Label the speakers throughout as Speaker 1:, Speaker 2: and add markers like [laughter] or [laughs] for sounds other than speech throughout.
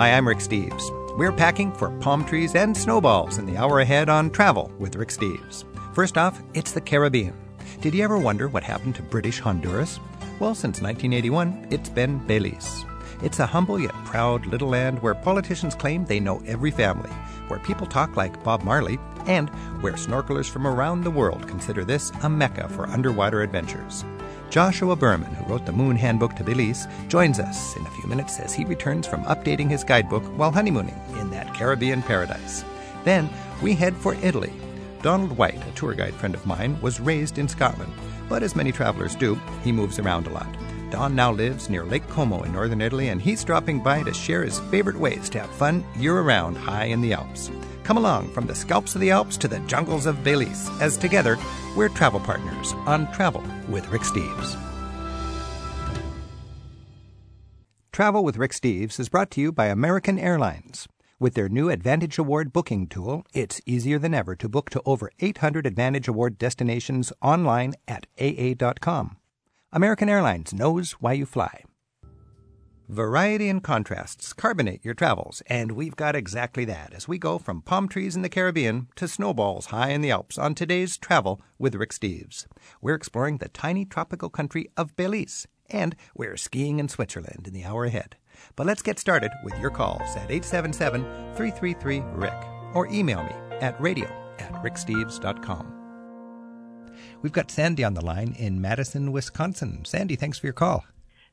Speaker 1: Hi, I'm Rick Steves. We're packing for palm trees and snowballs in the hour ahead on Travel with Rick Steves. First off, it's the Caribbean. Did you ever wonder what happened to British Honduras? Well, since 1981, it's been Belize. It's a humble yet proud little land where politicians claim they know every family, where people talk like Bob Marley, and where snorkelers from around the world consider this a mecca for underwater adventures. Joshua Berman, who wrote the Moon Handbook to Belize, joins us in a few minutes as he returns from updating his guidebook while honeymooning in that Caribbean paradise. Then we head for Italy. Donald White, a tour guide friend of mine, was raised in Scotland, but as many travelers do, he moves around a lot. Don now lives near Lake Como in northern Italy, and he's dropping by to share his favorite ways to have fun year round high in the Alps. Come along from the scalps of the Alps to the jungles of Belize, as together we're travel partners on Travel with Rick Steves. Travel with Rick Steves is brought to you by American Airlines. With their new Advantage Award booking tool, it's easier than ever to book to over 800 Advantage Award destinations online at AA.com. American Airlines knows why you fly. Variety and contrasts carbonate your travels, and we've got exactly that as we go from palm trees in the Caribbean to snowballs high in the Alps on today's Travel with Rick Steves. We're exploring the tiny tropical country of Belize, and we're skiing in Switzerland in the hour ahead. But let's get started with your calls at 877 333 Rick or email me at radio at ricksteves.com. We've got Sandy on the line in Madison, Wisconsin. Sandy, thanks for your call.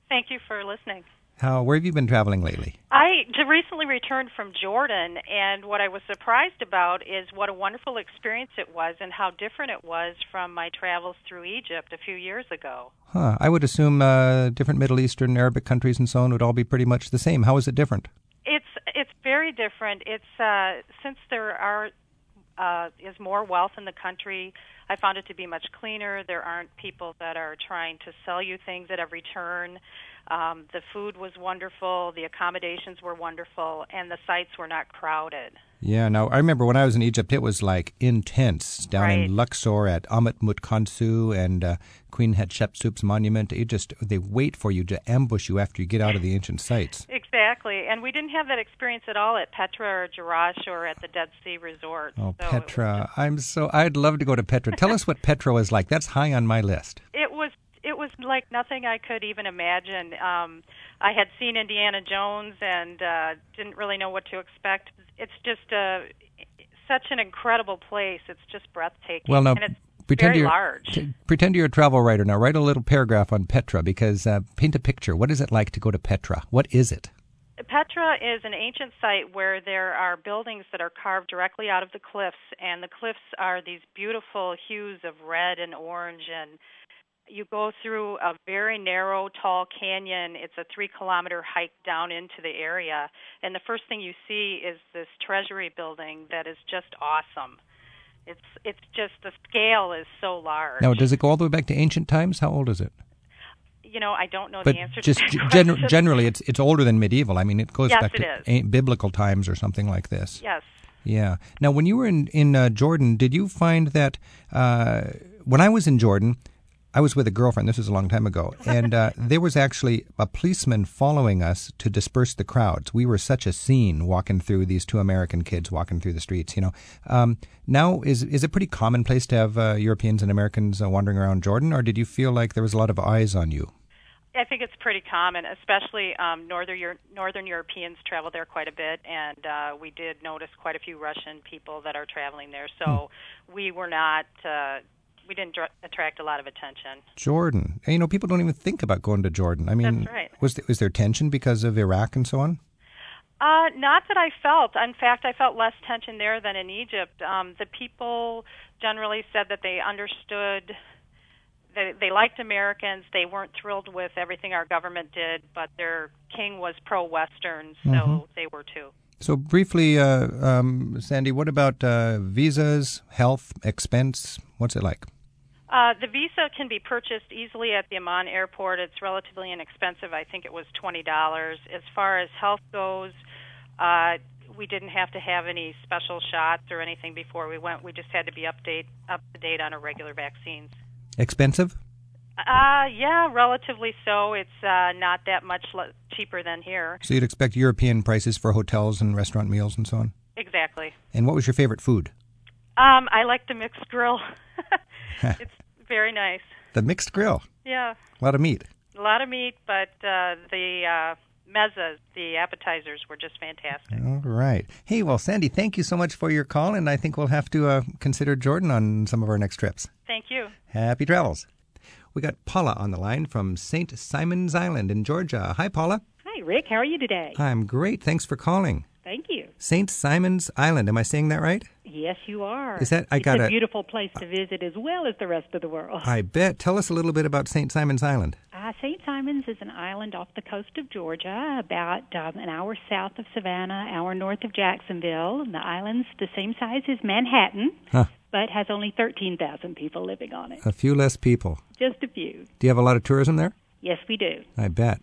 Speaker 2: Thank you for listening.
Speaker 1: How where have you been traveling lately?
Speaker 2: I recently returned from Jordan, and what I was surprised about is what a wonderful experience it was, and how different it was from my travels through Egypt a few years ago.
Speaker 1: Huh. I would assume uh, different Middle Eastern, Arabic countries, and so on would all be pretty much the same. How is it different?
Speaker 2: It's it's very different. It's uh, since there are uh, is more wealth in the country. I found it to be much cleaner. There aren't people that are trying to sell you things at every turn. Um, the food was wonderful, the accommodations were wonderful, and the sites were not crowded.
Speaker 1: Yeah, now I remember when I was in Egypt, it was like intense down
Speaker 2: Right.
Speaker 1: in Luxor at Amet Mutkansu and uh, Queen Hatshepsut's monument. It just they wait for you to ambush you after you get out of the ancient sites. [laughs]
Speaker 2: Exactly, and we didn't have that experience at all at Petra or Jerash or at the Dead Sea Resort.
Speaker 1: Oh,
Speaker 2: So
Speaker 1: Petra! I'm so I'd love to go to Petra. Tell us what Petra was like. That's high on my list.
Speaker 2: it was it was like nothing I could even imagine. Um, I had seen Indiana Jones and uh, didn't really know what to expect. It's just uh, such an incredible place. It's just breathtaking.
Speaker 1: Well, now
Speaker 2: and it's
Speaker 1: pretend
Speaker 2: very
Speaker 1: you're
Speaker 2: large.
Speaker 1: pretend you're a travel writer. Now write a little paragraph on Petra because uh, paint a picture. What is it like to go to Petra? What is it?
Speaker 2: Petra is an ancient site where there are buildings that are carved directly out of the cliffs, and the cliffs are these beautiful hues of red and orange. And you go through a very narrow, tall canyon. It's a three kilometer hike down into the area, and the first thing you see is this treasury building that is just awesome. It's it's just the scale is so large.
Speaker 1: Now does it go all the way back to ancient times? How old is it?
Speaker 2: you know, I don't know
Speaker 1: But
Speaker 2: the answer
Speaker 1: just
Speaker 2: to that [laughs]
Speaker 1: gen- generally, it's it's older than medieval. I mean, it goes
Speaker 2: Yes,
Speaker 1: back
Speaker 2: it
Speaker 1: to a- biblical times or something like this.
Speaker 2: Yes.
Speaker 1: Yeah. Now, when you were in in uh, Jordan, did you find that uh, when I was in Jordan, I was with a girlfriend. This was a long time ago, [laughs] and uh, there was actually a policeman following us to disperse the crowds. We were such a scene walking through these two American kids walking through the streets. You know, um, now is is it pretty commonplace to have uh, Europeans and Americans uh, wandering around Jordan, or did you feel like there was a lot of eyes on you?
Speaker 2: I think it's pretty common, especially um, northern Euro- northern Europeans travel there quite a bit, and uh, we did notice quite a few Russian people that are traveling there. So we were not, uh, we didn't dr- attract a lot of attention.
Speaker 1: Jordan. You know, people don't even think about going to Jordan. I mean,
Speaker 2: That's right.
Speaker 1: was th- was there tension because of Iraq and so on?
Speaker 2: Uh, not that I felt. In fact, I felt less tension there than in Egypt. Um, the people generally said that they understood. They, they liked Americans. They weren't thrilled with everything our government did, but their king was pro-Western, so
Speaker 1: Mm-hmm.
Speaker 2: they were too.
Speaker 1: So briefly, uh, um, Sandy, what about uh, visas, health, expense? What's it like?
Speaker 2: Uh, the visa can be purchased easily at the Amman airport. It's relatively inexpensive. I think it was twenty dollars. As far as health goes, uh, we didn't have to have any special shots or anything before we went. We just had to be update up to date on our regular vaccines.
Speaker 1: Expensive?
Speaker 2: Uh, yeah, relatively so. It's uh, not that much le- cheaper than here.
Speaker 1: So you'd expect European prices for hotels and restaurant meals and so on?
Speaker 2: Exactly.
Speaker 1: And what was your favorite food?
Speaker 2: Um, I like the mixed grill. [laughs] [laughs] it's very nice.
Speaker 1: The mixed grill.
Speaker 2: Yeah.
Speaker 1: A lot of meat.
Speaker 2: A lot of meat, but uh, the uh, mezzas, the appetizers, were just fantastic.
Speaker 1: All right. Hey, well, Sandy, thank you so much for your call, and I think we'll have to uh, consider Jordan on some of our next trips.
Speaker 2: Thank you.
Speaker 1: Happy travels. We got Paula on the line from St. Simon's Island in Georgia. Hi, Paula.
Speaker 3: Hi, Rick. How are you today?
Speaker 1: I'm great. Thanks for calling.
Speaker 3: Thank you.
Speaker 1: St. Simon's Island. Am I saying that right?
Speaker 3: Yes, you are.
Speaker 1: Is that I
Speaker 3: it's
Speaker 1: got
Speaker 3: a beautiful place to visit as well as the rest of the world.
Speaker 1: I bet. Tell us a little bit about St. Simon's Island.
Speaker 3: Uh, St. Simon's is an island off the coast of Georgia, about um, an hour south of Savannah, hour north of Jacksonville. And the island's the same size as Manhattan,
Speaker 1: Huh.
Speaker 3: but has only 13,000 people living on it.
Speaker 1: A few less people.
Speaker 3: Just a few.
Speaker 1: Do you have a lot of tourism there?
Speaker 3: Yes, we do.
Speaker 1: I bet.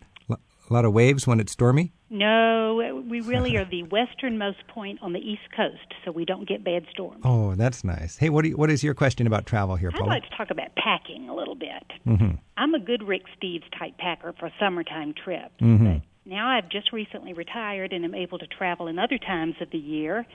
Speaker 1: A lot of waves when it's stormy?
Speaker 3: No, we really are the westernmost point on the east coast, so we don't get bad storms.
Speaker 1: Oh, that's nice. Hey, what, do you, what is your question about travel here,
Speaker 3: I'd
Speaker 1: Paula?
Speaker 3: like to talk about packing a little bit.
Speaker 1: Mm-hmm.
Speaker 3: I'm a good Rick Steves type packer for summertime trips.
Speaker 1: Mhm.
Speaker 3: But now I've just recently retired and am able to travel in other times of the year.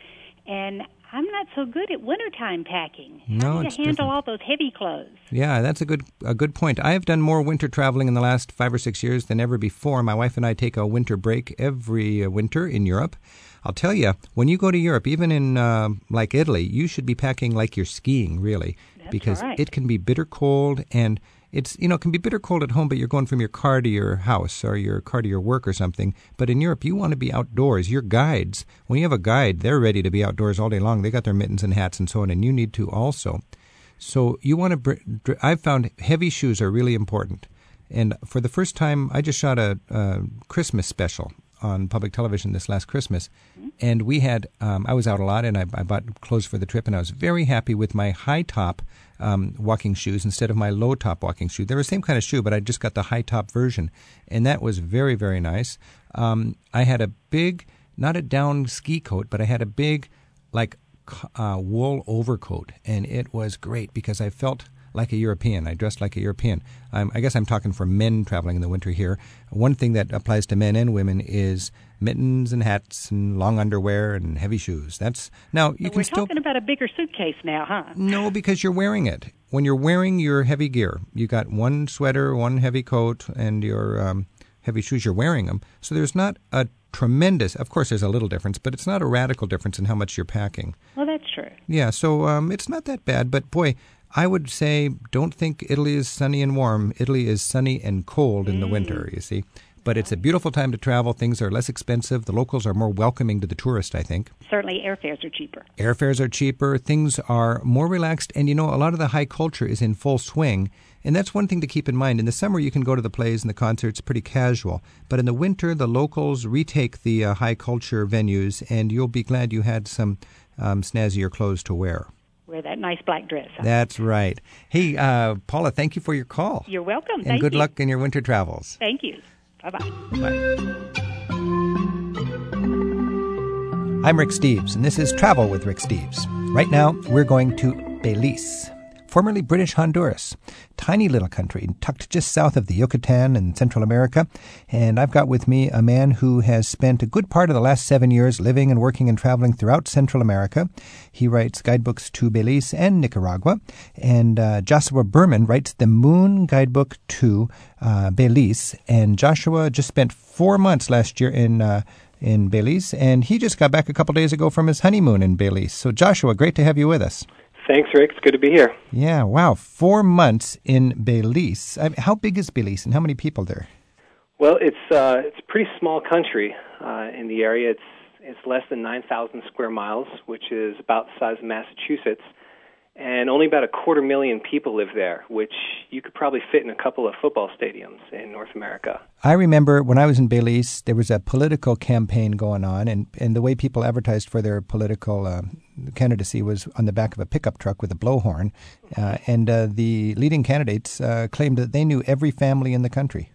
Speaker 3: And I'm not so good at wintertime packing.
Speaker 1: No,
Speaker 3: How do you handle
Speaker 1: different.
Speaker 3: all those heavy clothes?
Speaker 1: Yeah, that's a good a good point. I have done more winter traveling in the last five or six years than ever before. My wife and I take a winter break every uh, winter in Europe. I'll tell you, when you go to Europe, even in uh, like Italy, you should be packing like you're skiing, really,
Speaker 3: That's
Speaker 1: because
Speaker 3: right.
Speaker 1: it can be bitter cold and it's you know it can be bitter cold at home, but you're going from your car to your house or your car to your work or something. But in Europe, you want to be outdoors. Your guides, when you have a guide, they're ready to be outdoors all day long. They got their mittens and hats and so on, and you need to also. So you want to. Br- I've found heavy shoes are really important. And for the first time, I just shot a, a Christmas special on public television this last Christmas, and we had. Um, I was out a lot, and I, I bought clothes for the trip, and I was very happy with my high top um, walking shoes instead of my low top walking shoe. They're the same kind of shoe, but I just got the high top version, and that was very very nice. Um, I had a big, not a down ski coat, but I had a big, like uh, wool overcoat, and it was great because I felt like a European. I dressed like a European. Um, I guess I'm talking for men traveling in the winter here. One thing that applies to men and women is mittens and hats and long underwear and heavy shoes. That's now you
Speaker 3: So
Speaker 1: can
Speaker 3: we're
Speaker 1: still
Speaker 3: talking about a bigger suitcase now, huh?
Speaker 1: no because you're wearing it. When you're wearing your heavy gear, you got one sweater, one heavy coat, and your um, heavy shoes. You're wearing them, so there's not a tremendous. Of course, there's a little difference, but it's not a radical difference in how much you're packing.
Speaker 3: Well, that's true.
Speaker 1: Yeah, so um, it's not that bad. But boy, I would say don't think Italy is sunny and warm. Italy is sunny and cold in the winter, you see. But it's a beautiful time to travel. Things are less expensive. The locals are more welcoming to the tourist, I think.
Speaker 3: Certainly, airfares are cheaper.
Speaker 1: Airfares are cheaper. Things are more relaxed. And you know, a lot of the high culture is in full swing. And that's one thing to keep in mind. In the summer, you can go to the plays and the concerts pretty casual. But in the winter, the locals retake the uh, high culture venues, and you'll be glad you had some um, snazzier clothes to wear.
Speaker 3: Wear that nice black dress. huh?
Speaker 1: That's right. Hey, uh, Paula, thank you for your call.
Speaker 3: You're welcome.
Speaker 1: and
Speaker 3: Thank
Speaker 1: good
Speaker 3: you.
Speaker 1: luck in your winter travels.
Speaker 3: Thank you. Bye bye.
Speaker 1: Bye. I'm Rick Steves, and this is Travel with Rick Steves. Right now, we're going to Belize, formerly British Honduras. Tiny little country tucked just south of the Yucatan in Central America. And I've got with me a man who has spent a good part of the last seven years living and working and traveling throughout Central America. He writes guidebooks to Belize and Nicaragua. And uh, Joshua Berman writes the Moon Guidebook to uh, Belize. And Joshua just spent four months last year in. Uh, in Belize, and he just got back a couple days ago from his honeymoon in Belize. So, Joshua, great to have you with us.
Speaker 4: Thanks, Rick. It's good to be here.
Speaker 1: Yeah, wow, four months in Belize. I mean, how big is Belize, and how many people there?
Speaker 4: Well, it's uh, it's a pretty small country uh, in the area. It's it's less than 9,000 square miles, which is about the size of Massachusetts, and only about a quarter million people live there, which you could probably fit in a couple of football stadiums in North America.
Speaker 1: I remember when I was in Belize, there was a political campaign going on, and, and the way people advertised for their political uh, candidacy was on the back of a pickup truck with a blowhorn. Uh, and uh, the leading candidates uh, claimed that they knew every family in the country.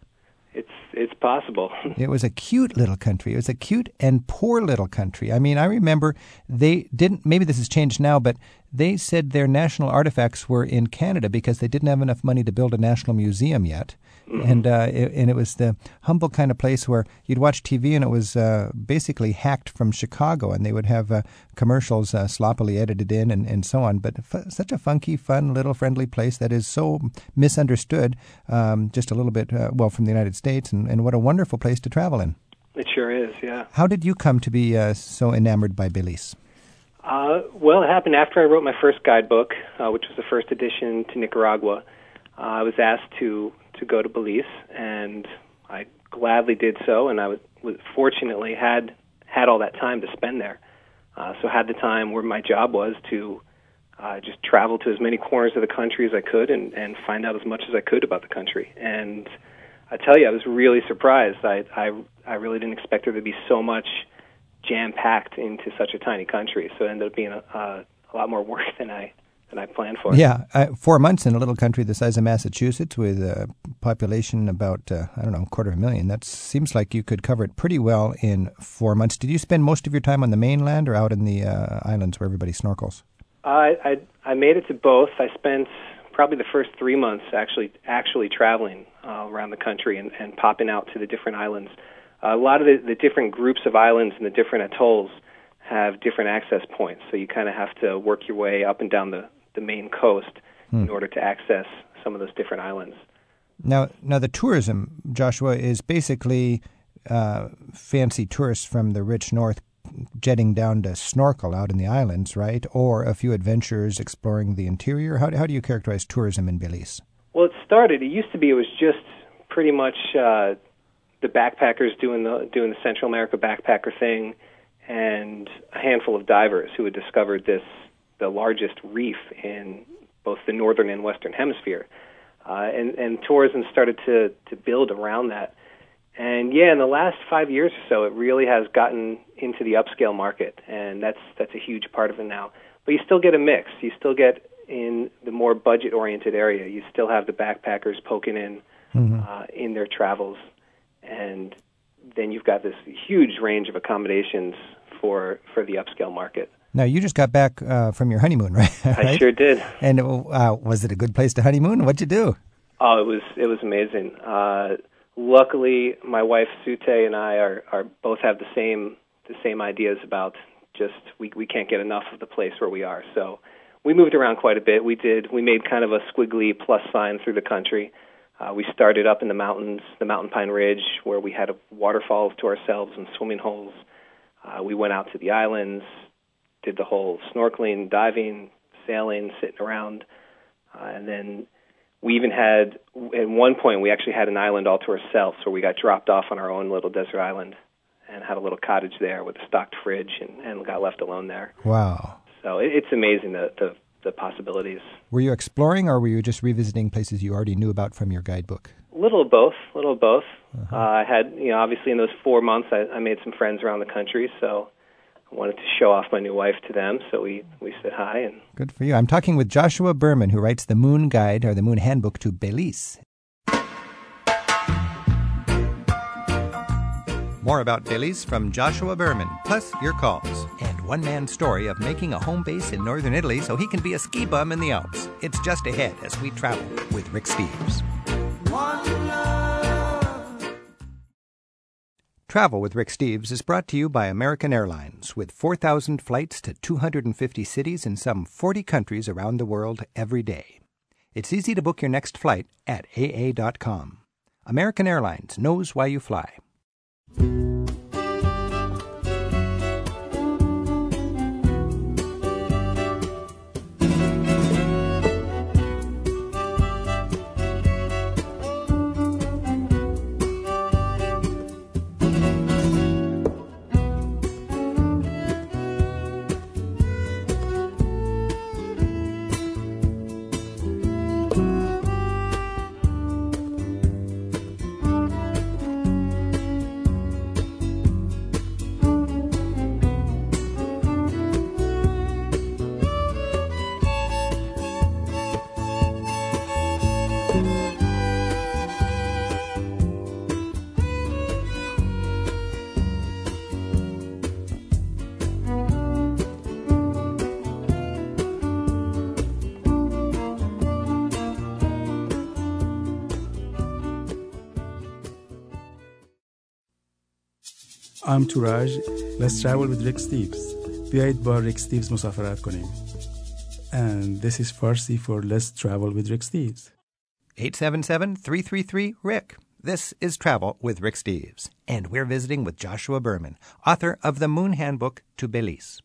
Speaker 4: It's it's possible. [laughs]
Speaker 1: It was a cute little country. It was a cute and poor little country. I mean, I remember they didn't, maybe this has changed now, but they said their national artifacts were in Canada because they didn't have enough money to build a national museum yet. Mm-hmm. And uh, it, and it was the humble kind of place where you'd watch TV and it was uh, basically hacked from Chicago, and they would have uh, commercials uh, sloppily edited in and, and so on. But f- such a funky, fun, little friendly place that is so misunderstood, um, just a little bit uh, well from the United States, and, and what a wonderful place to travel in.
Speaker 4: It sure is, yeah.
Speaker 1: How did you come to be uh, so enamored by Belize?
Speaker 4: Uh, well, it happened after I wrote my first guidebook, uh, which was the first edition to Nicaragua. Uh, I was asked to to go to Belize, and I gladly did so. And I was, was fortunately had had all that time to spend there. Uh, so had the time where my job was to uh, just travel to as many corners of the country as I could and, and find out as much as I could about the country. And I tell you, I was really surprised. I I, I really didn't expect there to be so much jam packed into such a tiny country. So it ended up being a, a, a lot more work than I than I planned for.
Speaker 1: Yeah, uh, four months in a little country the size of Massachusetts with a population about uh, I don't know a quarter of a million. That seems like you could cover it pretty well in four months. Did you spend most of your time on the mainland or out in the uh, islands where everybody snorkels?
Speaker 4: I, I I made it to both. I spent probably the first three months actually actually traveling uh, around the country and, and popping out to the different islands a lot of the, the different groups of islands and the different atolls have different access points. So you kind of have to work your way up and down the, the main coast hmm. in order to access some of those different islands.
Speaker 1: Now, now the tourism, Joshua, is basically uh, fancy tourists from the rich north jetting down to snorkel out in the islands, right? Or a few adventurers exploring the interior. How, how do you characterize tourism in Belize?
Speaker 4: Well, it started. It used to be. It was just pretty much uh, the backpackers doing the doing the Central America backpacker thing, and a handful of divers who had discovered this the largest reef in both the northern and western hemisphere, uh, and and tourism started to to build around that. And yeah, in the last five years or so, it really has gotten into the upscale market, and that's that's a huge part of it now. But you still get a mix. You still get in the more budget-oriented area. You still have the backpackers poking in mm-hmm. uh, in their travels and then you've got this huge range of accommodations for for the upscale market.
Speaker 1: Now you just got back uh, from your honeymoon, right? [laughs] right?
Speaker 4: I sure did.
Speaker 1: And uh, was it a good place to honeymoon? What'd you do?
Speaker 4: Oh, it was it was amazing. Uh, luckily, my wife Sute and I are are both have the same the same ideas about just we we can't get enough of the place where we are. So we moved around quite a bit. We did we made kind of a squiggly plus sign through the country. Uh, we started up in the mountains, the Mountain Pine Ridge, where we had waterfalls to ourselves and swimming holes. Uh, we went out to the islands, did the whole snorkeling, diving, sailing, sitting around, uh, and then we even had at one point we actually had an island all to ourselves, where we got dropped off on our own little desert island and had a little cottage there with a stocked fridge and, and got left alone there.
Speaker 1: Wow!
Speaker 4: So it, it's amazing the the the possibilities.
Speaker 1: Were you exploring, or were you just revisiting places you already knew about from your guidebook?
Speaker 4: Little of both. Little of both. Uh-huh. Uh, I had, you know, obviously in those four months, I, I made some friends around the country, so I wanted to show off my new wife to them. So we we said hi and.
Speaker 1: Good for you. I'm talking with Joshua Berman, who writes the Moon Guide or the Moon Handbook to Belize. More about Belize from Joshua Berman, plus your calls. And one man's story of making a home base in northern Italy so he can be a ski bum in the Alps. It's just ahead as we travel with Rick Steves. Travel with Rick Steves is brought to you by American Airlines, with 4,000 flights to 250 cities in some 40 countries around the world every day. It's easy to book your next flight at AA.com. American Airlines knows why you fly.
Speaker 5: I'm Turaj. Let's travel with Rick Steves. بیایید با ریک استیوز مسافرت کنیم. And this is Farsi for Let's Travel with Rick Steves.
Speaker 1: 877-333-RICK. This is Travel with Rick Steves, and we're visiting with Joshua Berman, author of The Moon Handbook to Belize.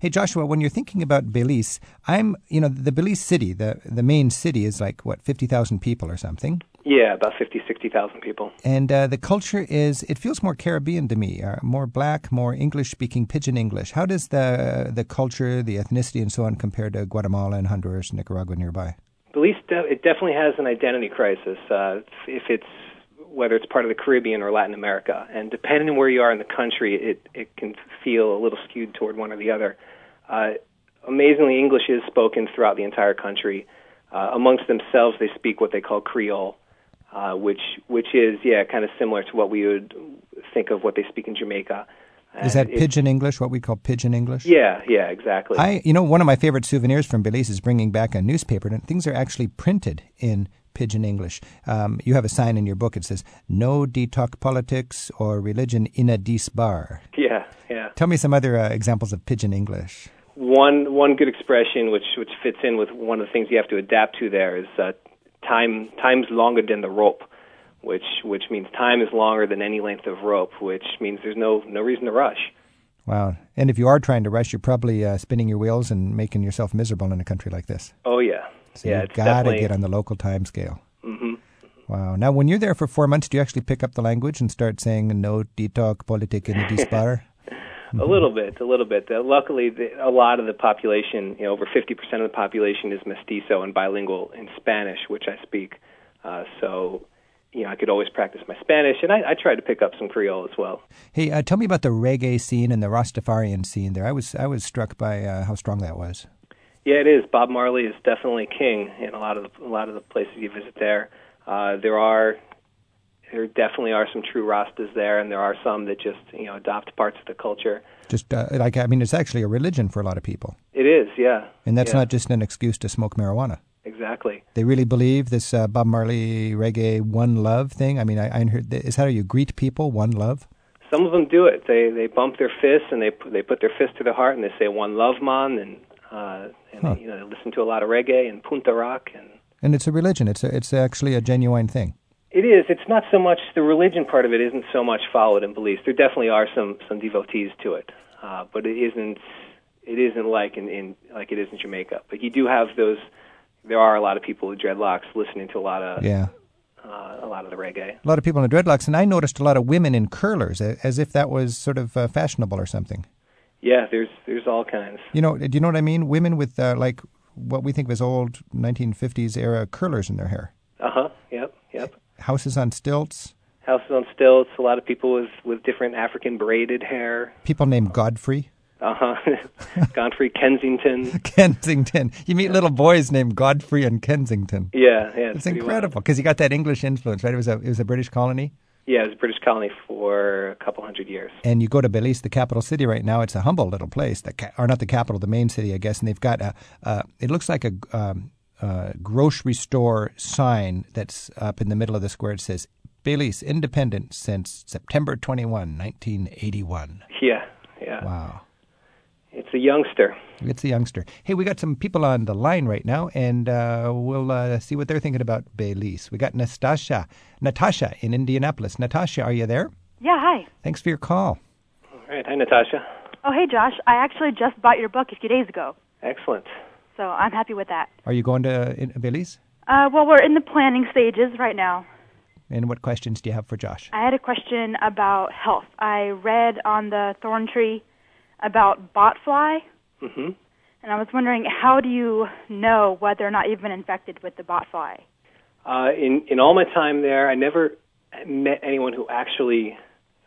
Speaker 1: Hey Joshua, when you're thinking about Belize, I'm, you know, the Belize city, the the main city is like what, 50,000 people or something.
Speaker 4: yeah, about 50, 60,000 people.
Speaker 1: And uh, the culture is, it feels more Caribbean to me, uh, more black, more English speaking, pidgin English. How does the the culture, the ethnicity, and so on compare to Guatemala and Honduras, Nicaragua nearby?
Speaker 4: Belize, de- it definitely has an identity crisis. Uh, if it's whether it's part of the Caribbean or Latin America, and depending on where you are in the country, it it can feel a little skewed toward one or the other. Uh, amazingly, English is spoken throughout the entire country. Uh, amongst themselves, they speak what they call Creole, uh, which which is yeah, kind of similar to what we would think of what they speak in Jamaica.
Speaker 1: Is that
Speaker 4: And it-
Speaker 1: pidgin English, what we call pidgin English?
Speaker 4: Yeah, yeah, exactly.
Speaker 1: I, you know, one of my favorite souvenirs from Belize is bringing back a newspaper, and things are actually printed in pidgin English. Um, you have a sign in your book. It says, "No detox politics or religion in a dis bar."
Speaker 4: yeah, yeah.
Speaker 1: Tell me some other uh, examples of pidgin English.
Speaker 4: One one good expression which which fits in with one of the things you have to adapt to there is uh, time time's longer than the rope, which which means time is longer than any length of rope, which means there's no no reason to rush.
Speaker 1: Wow! And if you are trying to rush, you're probably uh, spinning your wheels and making yourself miserable in a country like this.
Speaker 4: Oh yeah,
Speaker 1: So
Speaker 4: yeah.
Speaker 1: you've got to get on the local time scale.
Speaker 4: hmm
Speaker 1: Wow! Now, when you're there for four months, do you actually pick up the language and start saying "No detox politik in a [laughs] dis bar"? [laughs]
Speaker 4: a little bit, a little bit. Uh, luckily, the, a lot of the population, you know, over 50% of the population is mestizo and bilingual in Spanish, which I speak. Uh, so, you know, I could always practice my Spanish, and I, I tried to pick up some Creole as well.
Speaker 1: Hey, uh, tell me about the reggae scene and the Rastafarian scene there. I was I was struck by uh, how strong that was.
Speaker 4: Yeah, it is. Bob Marley is definitely king in a lot of the, a lot of the places you visit there. Uh, there are there definitely are some true Rastas there, and there are some that just you know adopt parts of the culture.
Speaker 1: Just uh, like I mean, it's actually a religion for a lot of people,
Speaker 4: It is, yeah,
Speaker 1: and that's
Speaker 4: Yeah.
Speaker 1: not just an excuse to smoke marijuana.
Speaker 4: exactly.
Speaker 1: They really believe this uh, Bob Marley reggae one love thing. I mean, I, I heard is that how you greet people? One love.
Speaker 4: Some of them do it. They they bump their fists and they they put their fist to their heart and they say one love man and uh, and
Speaker 1: Huh.
Speaker 4: they, you know they listen to a lot of reggae and punta rock and
Speaker 1: And it's a religion. It's a, it's actually a genuine thing.
Speaker 4: It is. It's not so much the religion part of it isn't so much followed in Belize. There definitely are some some devotees to it, uh, but it isn't. It isn't like in, in like it is in Jamaica. But you do have those. There are a lot of people with dreadlocks listening to a lot of
Speaker 1: Yeah.
Speaker 4: uh, a lot of the reggae.
Speaker 1: A lot of people in dreadlocks, and I noticed a lot of women in curlers, as if that was sort of uh, fashionable or something.
Speaker 4: Yeah, there's there's all kinds.
Speaker 1: You know, do you know what I mean? Women with uh, like what we think of as old 1950s era curlers in their hair,
Speaker 4: Uh huh.
Speaker 1: Houses on stilts,
Speaker 4: Houses on stilts. A lot of people with with different African braided hair.
Speaker 1: people named Godfrey,
Speaker 4: Uh huh. [laughs] Godfrey Kensington. [laughs]
Speaker 1: Kensington. You meet little boys named Godfrey and Kensington.
Speaker 4: Yeah. Yeah.
Speaker 1: It's
Speaker 4: wild.
Speaker 1: incredible because you got that English influence, right? It was a it was a British colony,
Speaker 4: Yeah, it was a British colony for a couple hundred years.
Speaker 1: and you go to Belize, the capital city right now. It's a humble little place, the ca- or not the capital, the main city, I guess. And they've got a. Uh, it looks like a. Um, uh, grocery store sign that's up in the middle of the square. It says Belize independent since September 21, 1981.
Speaker 4: Yeah, yeah.
Speaker 1: Wow.
Speaker 4: It's a youngster.
Speaker 1: It's a youngster. Hey, we got some people on the line right now, and uh, we'll uh, see what they're thinking about Belize. We got Natasha, Natasha in Indianapolis. Natasha, are you there?
Speaker 6: Yeah, hi.
Speaker 1: Thanks for your call.
Speaker 4: All right. Hi, Natasha.
Speaker 6: Oh, hey, Josh. I actually just bought your book a few days ago,
Speaker 4: Excellent.
Speaker 6: So I'm happy with that.
Speaker 1: Are you going to in, Belize?
Speaker 6: Uh, well, we're in the planning stages right now.
Speaker 1: And what questions do you have for Josh?
Speaker 6: I had a question about health. I read on the thorn tree about botfly,
Speaker 4: hmm
Speaker 6: and I was wondering how do you know whether or not you've been infected with the botfly?
Speaker 4: Uh, in in all my time there, I never met anyone who actually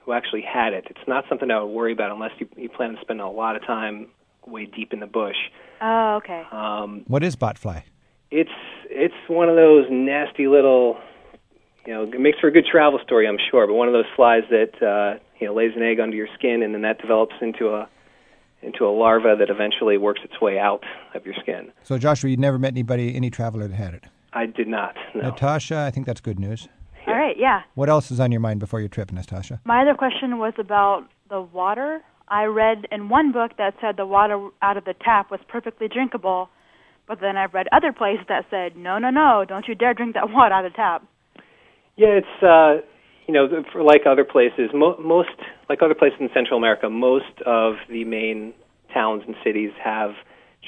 Speaker 4: who actually had it. It's not something I would worry about unless you, you plan to spend a lot of time way deep in the bush.
Speaker 6: Oh, okay.
Speaker 4: Um,
Speaker 1: What is botfly?
Speaker 4: it's it's one of those nasty little, you know, it makes for a good travel story, I'm sure. But one of those flies that uh, you know lays an egg under your skin, and then that develops into a into a larva that eventually works its way out of your skin.
Speaker 1: So, Joshua, you'd never met anybody, any traveler that had it.
Speaker 4: I did not. No.
Speaker 1: Natasha, I think that's good news.
Speaker 6: All right, yeah.
Speaker 1: What else is on your mind before your trip, Natasha?
Speaker 6: My other question was about the water. I read in one book that said the water out of the tap was perfectly drinkable, but then I've read other places that said, no, no, no, don't you dare drink that [laughs] water out of the tap.
Speaker 4: Yeah, it's uh, you know, for like other places, mo- most like other places in Central America, most of the main towns and cities have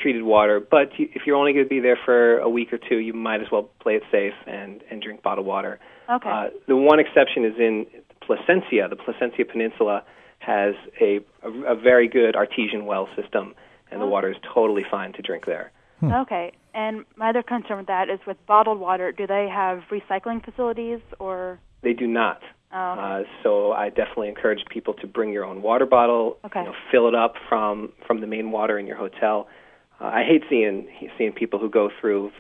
Speaker 4: treated water. But if you're only going to be there for a week or two, you might as well play it safe and and drink bottled water.
Speaker 6: Okay.
Speaker 4: Uh, the one exception is in Placencia. The Placencia Peninsula has a, a, a very good artesian well system, and the
Speaker 6: Oh.
Speaker 4: water is totally fine to drink there.
Speaker 6: Okay. And my other concern with that is with bottled water, do they have recycling facilities or
Speaker 4: They do not.
Speaker 6: oh, okay.
Speaker 4: Uh, so I definitely encourage people to bring your own water bottle.
Speaker 6: Okay.
Speaker 4: You know, fill it up from from the main water in your hotel. Uh, I hate seeing seeing people who go through.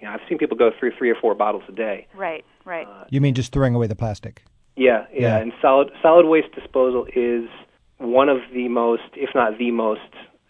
Speaker 4: You know, I've seen people go through three or four bottles a day.
Speaker 6: right, right.
Speaker 4: Uh,
Speaker 1: You mean just throwing away the plastic?
Speaker 4: Yeah, yeah,
Speaker 1: Yeah.
Speaker 4: And solid solid waste disposal is one of the most, if not the most,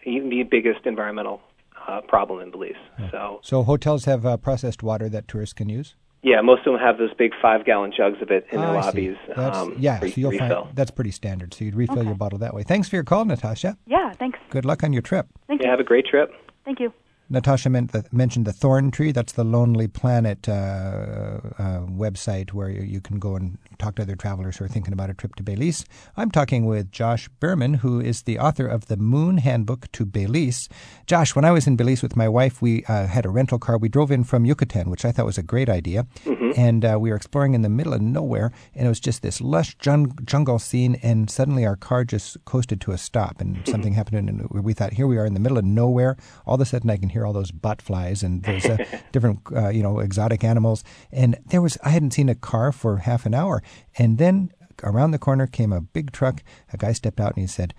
Speaker 4: the biggest environmental uh, problem in Belize. So
Speaker 1: So hotels have uh, processed water that tourists can use?
Speaker 4: yeah, most of them have those big five gallon jugs of it in their
Speaker 1: Ah, I see.
Speaker 4: lobbies.
Speaker 1: That's,
Speaker 4: um,
Speaker 1: yeah,
Speaker 4: for
Speaker 1: so you'll
Speaker 4: refill.
Speaker 1: find that's pretty standard. So you'd refill
Speaker 6: Okay.
Speaker 1: your bottle that way. Thanks for your call, Natasha.
Speaker 6: yeah, thanks.
Speaker 1: Good luck on your trip.
Speaker 6: Thank
Speaker 4: Yeah,
Speaker 6: you.
Speaker 4: have a great trip.
Speaker 6: Thank you.
Speaker 1: Natasha the, mentioned the Thorn Tree. That's the Lonely Planet uh, uh, website where you, can go and talk to other travelers who are thinking about a trip to Belize. I'm talking with Josh Berman, who is the author of the Moon Handbook to Belize. Josh, when I was in Belize with my wife, we uh, had a rental car. We drove in from Yucatan, which I thought was a great idea, and uh, we were exploring in the middle of nowhere, and it was just this lush jun- jungle scene. And suddenly, our car just coasted to a stop, and [laughs] something happened, and we thought, here we are in the middle of nowhere. All of a sudden, I can hear all those bot flies and those uh, [laughs] different, uh, you know, exotic animals. And there was, I hadn't seen a car for half an hour, and then around the corner came a big truck. A guy stepped out and he said,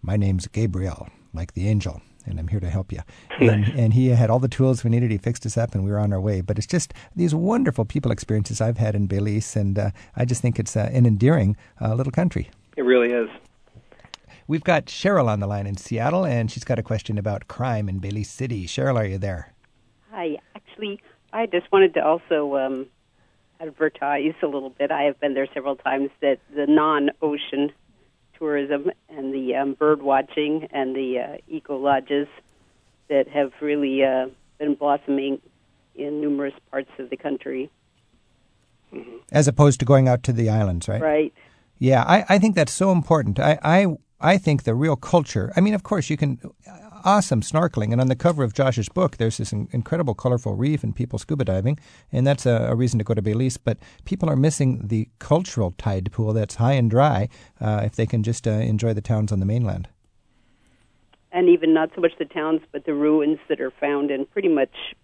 Speaker 1: "My name's Gabriel, like the angel." And I'm here to help you. [laughs] And, and he had all the tools we needed. He fixed us up, and we were on our way. But it's just these wonderful people experiences I've had in Belize, and uh, I just think it's uh, an endearing uh, little country.
Speaker 4: It really is.
Speaker 1: We've got Cheryl on the line in Seattle, and she's got a question about crime in Belize City. Cheryl, are you there?
Speaker 7: Hi. Actually, I just wanted to also um, advertise a little bit. I have been there several times that the non-ocean tourism and the um, bird watching and the uh, eco lodges that have really uh, been blossoming in numerous parts of the country.
Speaker 1: As opposed to going out to the islands, right?
Speaker 7: Right.
Speaker 1: Yeah, I, I think that's so important. I, I I think the real culture. I mean, of course, you can awesome snorkeling, and on the cover of Josh's book, there's this in, incredible colorful reef and people scuba diving, and that's a, a, reason to go to Belize. But people are missing the cultural tide pool that's high and dry. Uh, if they can just uh, enjoy the towns on the mainland,
Speaker 7: and even not so much the towns, but the ruins that are found in pretty much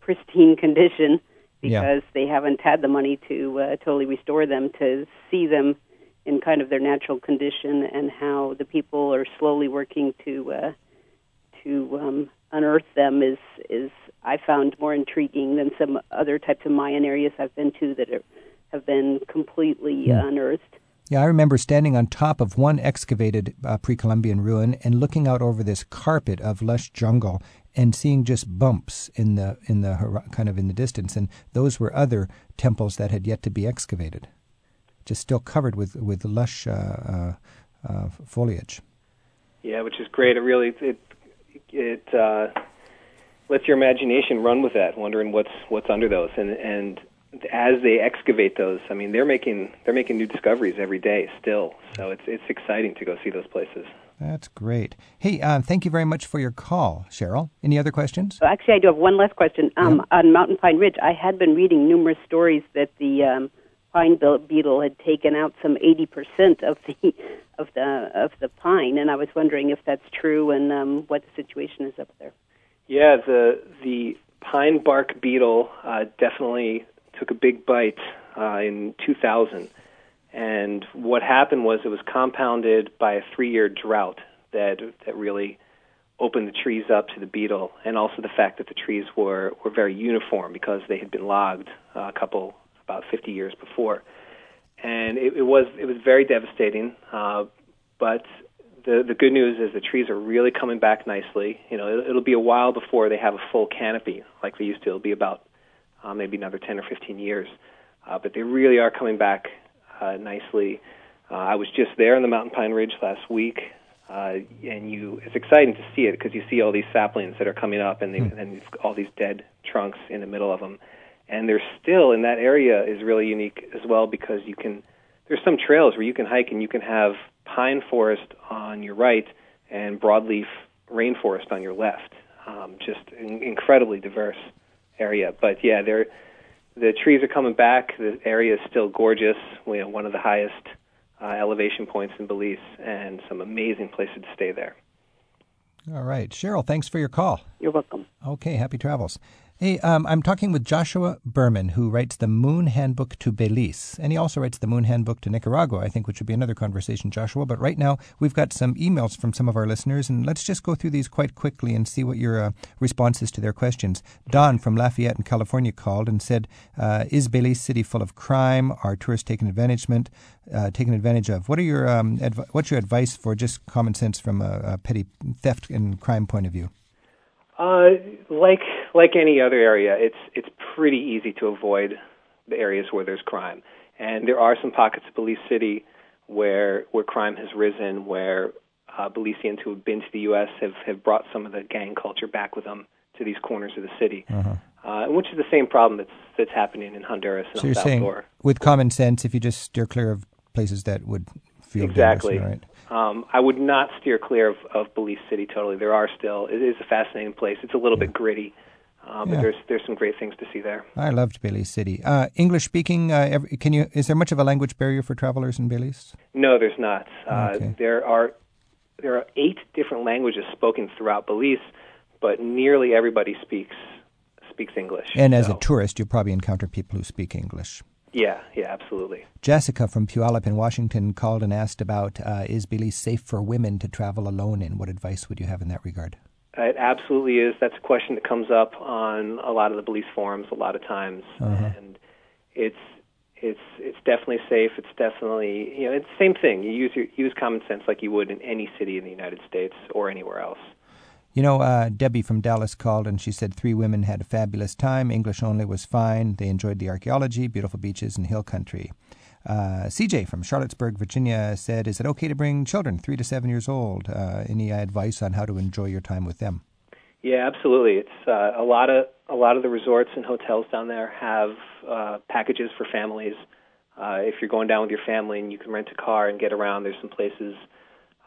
Speaker 7: pristine condition because
Speaker 1: Yeah.
Speaker 7: they haven't had the money to uh, totally restore them to see them in kind of their natural condition and how the people are slowly working to uh, to um, unearth them is is I found more intriguing than some other types of Mayan areas I've been to that are, have been completely
Speaker 1: Hmm.
Speaker 7: uh, unearthed.
Speaker 1: Yeah, I remember standing on top of one excavated uh, pre Columbian ruin and looking out over this carpet of lush jungle and seeing just bumps in the in the kind of in the distance, and those were other temples that had yet to be excavated, just still covered with with lush uh, uh, uh, foliage.
Speaker 4: Yeah, which is great. It really it it uh, lets your imagination run with that, wondering what's what's under those. And and as they excavate those, I mean, they're making they're making new discoveries every day still. So it's it's exciting to go see those places.
Speaker 1: That's great. Hey, uh, thank you very much for your call, Cheryl. Any other questions?
Speaker 7: So actually, I do have one last question. Um, On Mountain Pine Ridge, I had been reading numerous stories that the um, pine beetle had taken out some 80% of the [laughs] of the of the pine, and I was wondering if that's true and um, what the situation is up there.
Speaker 4: Yeah, the the pine bark beetle uh, definitely took a big bite uh, in 2000, and what happened was it was compounded by a three-year drought that that really opened the trees up to the beetle, and also the fact that the trees were were very uniform because they had been logged uh, a couple about 50 years before, and it, it was it was very devastating. Uh, but the the good news is the trees are really coming back nicely. You know, it'll, it'll be a while before they have a full canopy like they used to. It'll be about uh, maybe another 10 or 15 years. uh, but they really are coming back uh, nicely. Uh, I was just there on the Mountain Pine Ridge last week, uh, and you it's exciting to see it because you see all these saplings that are coming up, and, they, mm. and all these dead trunks in the middle of them. And there's still in that area is really unique as well because you can there's some trails where you can hike and you can have pine forest on your right and broadleaf rainforest on your left. Um, just in, incredibly diverse area. But yeah, they're the trees are coming back. The area is still gorgeous. We have one of the highest uh, elevation points in Belize, and some amazing places to stay there.
Speaker 1: All right, Cheryl. Thanks for your call.
Speaker 7: You're welcome.
Speaker 1: Okay, happy travels. Hey, um, I'm talking with Joshua Berman, who writes the Moon Handbook to Belize, and he also writes the Moon Handbook to Nicaragua, I think, which would be another conversation, Joshua. But right now, we've got some emails from some of our listeners, and let's just go through these quite quickly and see what your uh, responses to their questions. Don from Lafayette in California called and said, uh, "Is Belize City full of crime? Are tourists taken advantage uh, taken advantage of? What are your um, adv- what's your advice for just common sense from a, a petty theft and crime point of view?"
Speaker 4: Uh, like like any other area, it's it's pretty easy to avoid the areas where there's crime, and there are some pockets of Belize City where where crime has risen, where uh, Belizeans who have been to the U.S. have have brought some of the gang culture back with them to these corners of the city, uh-huh. uh, which is the same problem that's that's happening in Honduras. And
Speaker 1: so you're saying, with common sense, if you just steer clear of places that would feel
Speaker 4: exactly
Speaker 1: right?
Speaker 4: Um, I would not steer clear of, of Belize City totally. There are still it is a fascinating place. It's a little yeah. bit gritty. Uh, but yeah. there's there's some great things to see there.
Speaker 1: I loved Belize City. Uh, English speaking, uh, can you? Is there much of a language barrier for travelers in Belize?
Speaker 4: No, there's not. Uh, okay. There are there are eight different languages spoken throughout Belize, but nearly everybody speaks speaks English.
Speaker 1: And as a tourist, you probably encounter people who speak English.
Speaker 4: Yeah, yeah, absolutely.
Speaker 1: Jessica from Puyallup in Washington called and asked about uh, is Belize safe for women to travel alone and What advice would you have in that regard?
Speaker 4: It absolutely is. That's a question that comes up on a lot of the Belize forums a lot of times, uh-huh. and it's it's it's definitely safe. It's definitely you know it's the same thing. You use your use common sense like you would in any city in the United States or anywhere else.
Speaker 1: You know, uh, Debbie from Dallas called and she said three women had a fabulous time. English only was fine. They enjoyed the archaeology, beautiful beaches, and hill country. Uh, CJ from Charlottesburg, Virginia said, Is it okay to bring children, three to seven years old? Uh, any advice on how to enjoy your time with them?
Speaker 4: Yeah, absolutely. It's uh, a lot of a lot of the resorts and hotels down there have uh, packages for families. Uh, if you're going down with your family and you can rent a car and get around, there's some places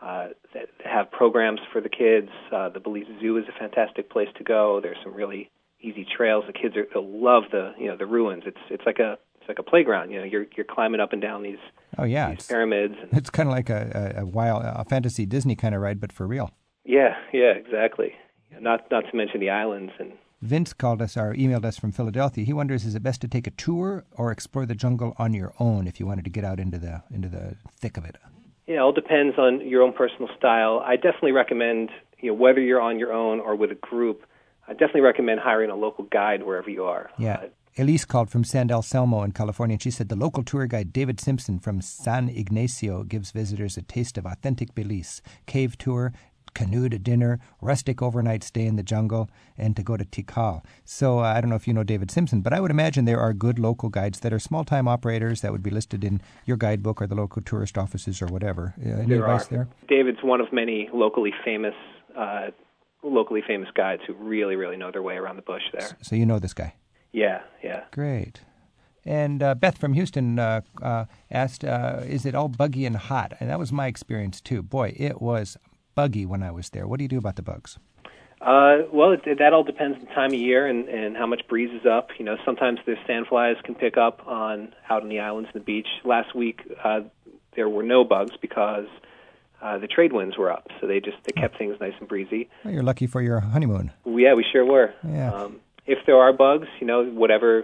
Speaker 4: uh, that have programs for the kids. Uh, the Belize Zoo is a fantastic place to go. There's some really easy trails. The kids are, they'll love the you know the ruins. It's it's like a it's like a playground. You know, you're you're climbing up and down these
Speaker 1: oh yeah
Speaker 4: these pyramids.
Speaker 1: And, it's kind of like a, a, a wild a fantasy Disney kind of ride, but for real.
Speaker 4: Yeah, yeah, exactly. Not not to mention the islands and.
Speaker 1: Vince called us or emailed us from Philadelphia. He wonders: Is it best to take a tour or explore the jungle on your own if you wanted to get out into the into the thick of it?
Speaker 4: Yeah, it all depends on your own personal style. I definitely recommend, you know, whether you're on your own or with a group, I definitely recommend hiring a local guide wherever you are.
Speaker 1: Yeah. Uh, Elise called from San Anselmo in California, and she said the local tour guide David Simpson from San Ignacio gives visitors a taste of authentic Belize. Cave tour, canoe to dinner, rustic overnight stay in the jungle, and to go to Tikal. So uh, I don't know if you know David Simpson, but I would imagine there are good local guides that are small time operators that would be listed in your guidebook or the local tourist offices or whatever. Uh, any
Speaker 4: there
Speaker 1: advice
Speaker 4: are.
Speaker 1: there?
Speaker 4: David's one of many locally famous. Uh, locally famous guides who really, really know their way around the bush there.
Speaker 1: So you know this guy?
Speaker 4: Yeah, yeah.
Speaker 1: Great. And uh, Beth from Houston uh, uh, asked, uh, "Is it all buggy and hot?" And that was my experience too. Boy, it was buggy when I was there. What do you do about the bugs?
Speaker 4: Uh, well, it, that all depends on the time of year and, and how much breeze is up. You know, sometimes the sandflies can pick up on out on the islands and the beach. Last week, uh, there were no bugs because uh, the trade winds were up, so they just they kept things nice and breezy.
Speaker 1: Well, you're lucky for your honeymoon.
Speaker 4: Yeah, we sure were.
Speaker 1: Yeah. Um,
Speaker 4: if there are bugs, you know, whatever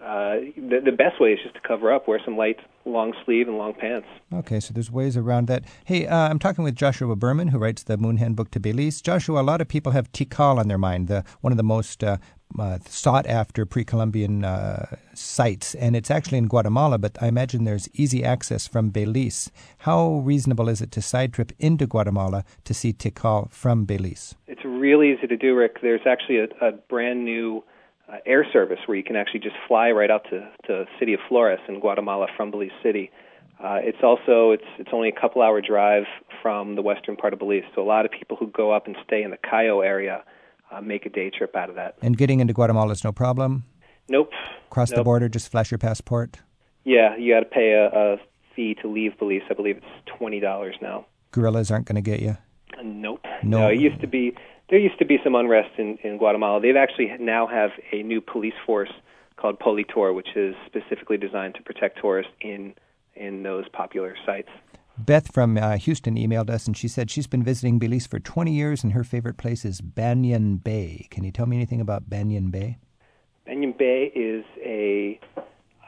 Speaker 4: uh, the, the best way is just to cover up, wear some light long sleeve and long pants.
Speaker 1: Okay, so there's ways around that. Hey, uh, I'm talking with Joshua Berman, who writes the Moon Handbook to Belize. Joshua, a lot of people have Tikal on their mind, the one of the most uh, uh, sought after pre-Columbian uh, sites, and it's actually in Guatemala. But I imagine there's easy access from Belize. How reasonable is it to side trip into Guatemala to see Tikal from Belize?
Speaker 4: Really easy to do, Rick. There's actually a, a brand new uh, air service where you can actually just fly right out to to city of Flores in Guatemala from Belize City. Uh, it's also it's it's only a couple hour drive from the western part of Belize, so a lot of people who go up and stay in the Cayo area uh, make a day trip out of that.
Speaker 1: And getting into Guatemala is no problem.
Speaker 4: Nope.
Speaker 1: Cross
Speaker 4: nope.
Speaker 1: the border, just flash your passport.
Speaker 4: Yeah, you got to pay a, a fee to leave Belize. I believe it's twenty dollars now.
Speaker 1: Guerrillas aren't going to get you.
Speaker 4: Nope.
Speaker 1: No.
Speaker 4: no. It used to be there used to be some unrest in, in Guatemala. They've actually now have a new police force called Politur, which is specifically designed to protect tourists in in those popular sites.
Speaker 1: Beth from uh, Houston emailed us, and she said she's been visiting Belize for 20 years, and her favorite place is Banyan Bay. Can you tell me anything about Banyan Bay?
Speaker 4: Banyan Bay is a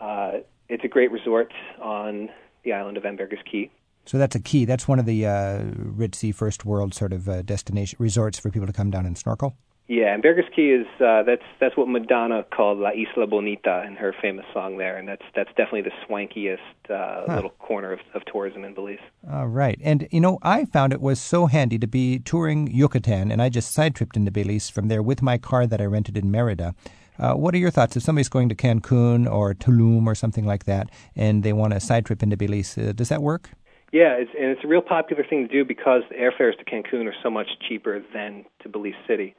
Speaker 4: uh, it's a great resort on the island of Ambergris Caye.
Speaker 1: So that's a key. That's one of the uh, ritzy first world sort of uh, destination resorts for people to come down and snorkel.
Speaker 4: Yeah, and Ambergris Caye is uh, that's that's what Madonna called La Isla Bonita in her famous song there, and that's that's definitely the swankiest uh, huh. little corner of, of tourism in Belize.
Speaker 1: All right, and you know I found it was so handy to be touring Yucatan, and I just side tripped into Belize from there with my car that I rented in Merida. Uh, what are your thoughts if somebody's going to Cancun or Tulum or something like that, and they want a side trip into Belize? Uh, does that work?
Speaker 4: Yeah, it's, and it's a real popular thing to do because the airfares to Cancun are so much cheaper than to Belize City.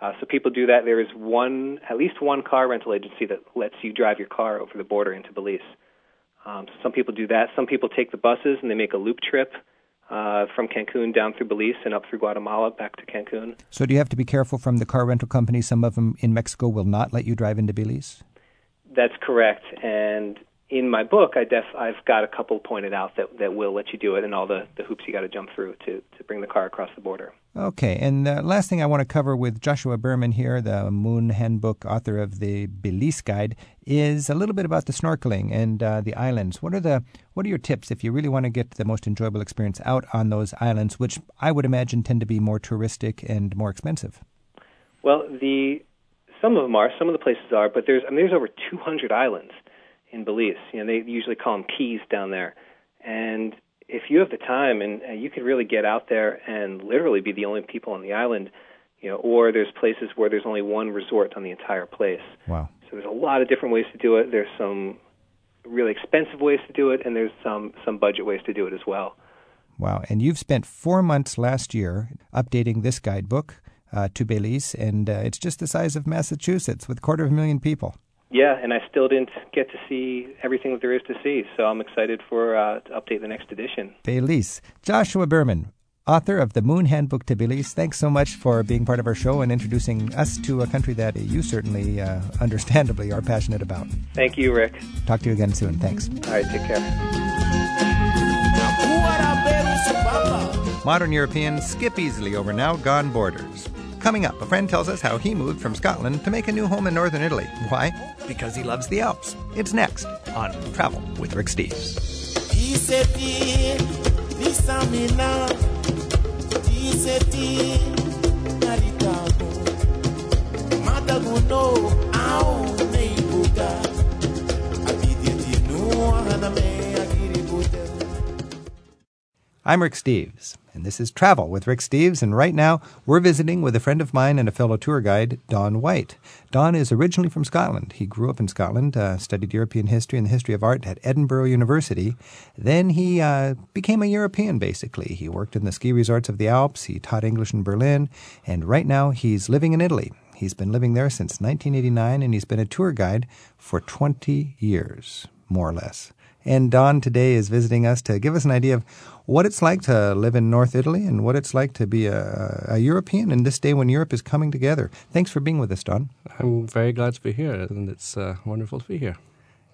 Speaker 4: Uh, so people do that. There is one, at least one car rental agency that lets you drive your car over the border into Belize. Um, so some people do that. Some people take the buses and they make a loop trip uh, from Cancun down through Belize and up through Guatemala back to Cancun.
Speaker 1: So do you have to be careful from the car rental companies? Some of them in Mexico will not let you drive into Belize.
Speaker 4: That's correct, and in my book, I def I've got a couple pointed out that that will let you do it, and all the, the hoops you got to jump through to to bring the car across the border.
Speaker 1: Okay, and the last thing I want to cover with Joshua Berman here, the Moon Handbook author of the Belize Guide, is a little bit about the snorkeling and uh, the islands. What are the what are your tips if you really want to get the most enjoyable experience out on those islands, which I would imagine tend to be more touristic and more expensive?
Speaker 4: Well, the some of them are, some of the places are, but there's I mean, there's over 200 islands in Belize. You know, they usually call them keys down there. And if you have the time and uh, you can really get out there and literally be the only people on the island, you know, or there's places where there's only one resort on the entire place.
Speaker 1: Wow.
Speaker 4: So there's a lot of different ways to do it. There's some really expensive ways to do it and there's some some budget ways to do it as well.
Speaker 1: Wow. And you've spent 4 months last year updating this guidebook uh, to Belize and uh, it's just the size of Massachusetts with a quarter of a million people.
Speaker 4: Yeah, and I still didn't get to see everything that there is to see, so I'm excited for uh, to update the next edition.
Speaker 1: Belize. Joshua Berman, author of the Moon Handbook to Belize. Thanks so much for being part of our show and introducing us to a country that you certainly, uh, understandably, are passionate about.
Speaker 4: Thank you, Rick.
Speaker 1: Talk to you again soon. Thanks.
Speaker 4: All right, take care.
Speaker 1: Modern Europeans skip easily over now gone borders. Coming up, a friend tells us how he moved from Scotland to make a new home in northern Italy. Why? Because he loves the Alps. It's next on Travel with Rick Steves. I'm Rick Steves, and this is Travel with Rick Steves. And right now, we're visiting with a friend of mine and a fellow tour guide, Don White. Don is originally from Scotland. He grew up in Scotland, uh, studied European history and the history of art at Edinburgh University. Then he uh, became a European, basically. He worked in the ski resorts of the Alps, he taught English in Berlin, and right now he's living in Italy. He's been living there since 1989, and he's been a tour guide for 20 years, more or less. And Don today is visiting us to give us an idea of what it's like to live in North Italy and what it's like to be a, a, European in this day when Europe is coming together. Thanks for being with us, Don.
Speaker 8: I'm very glad to be here, and it's uh, wonderful to be here.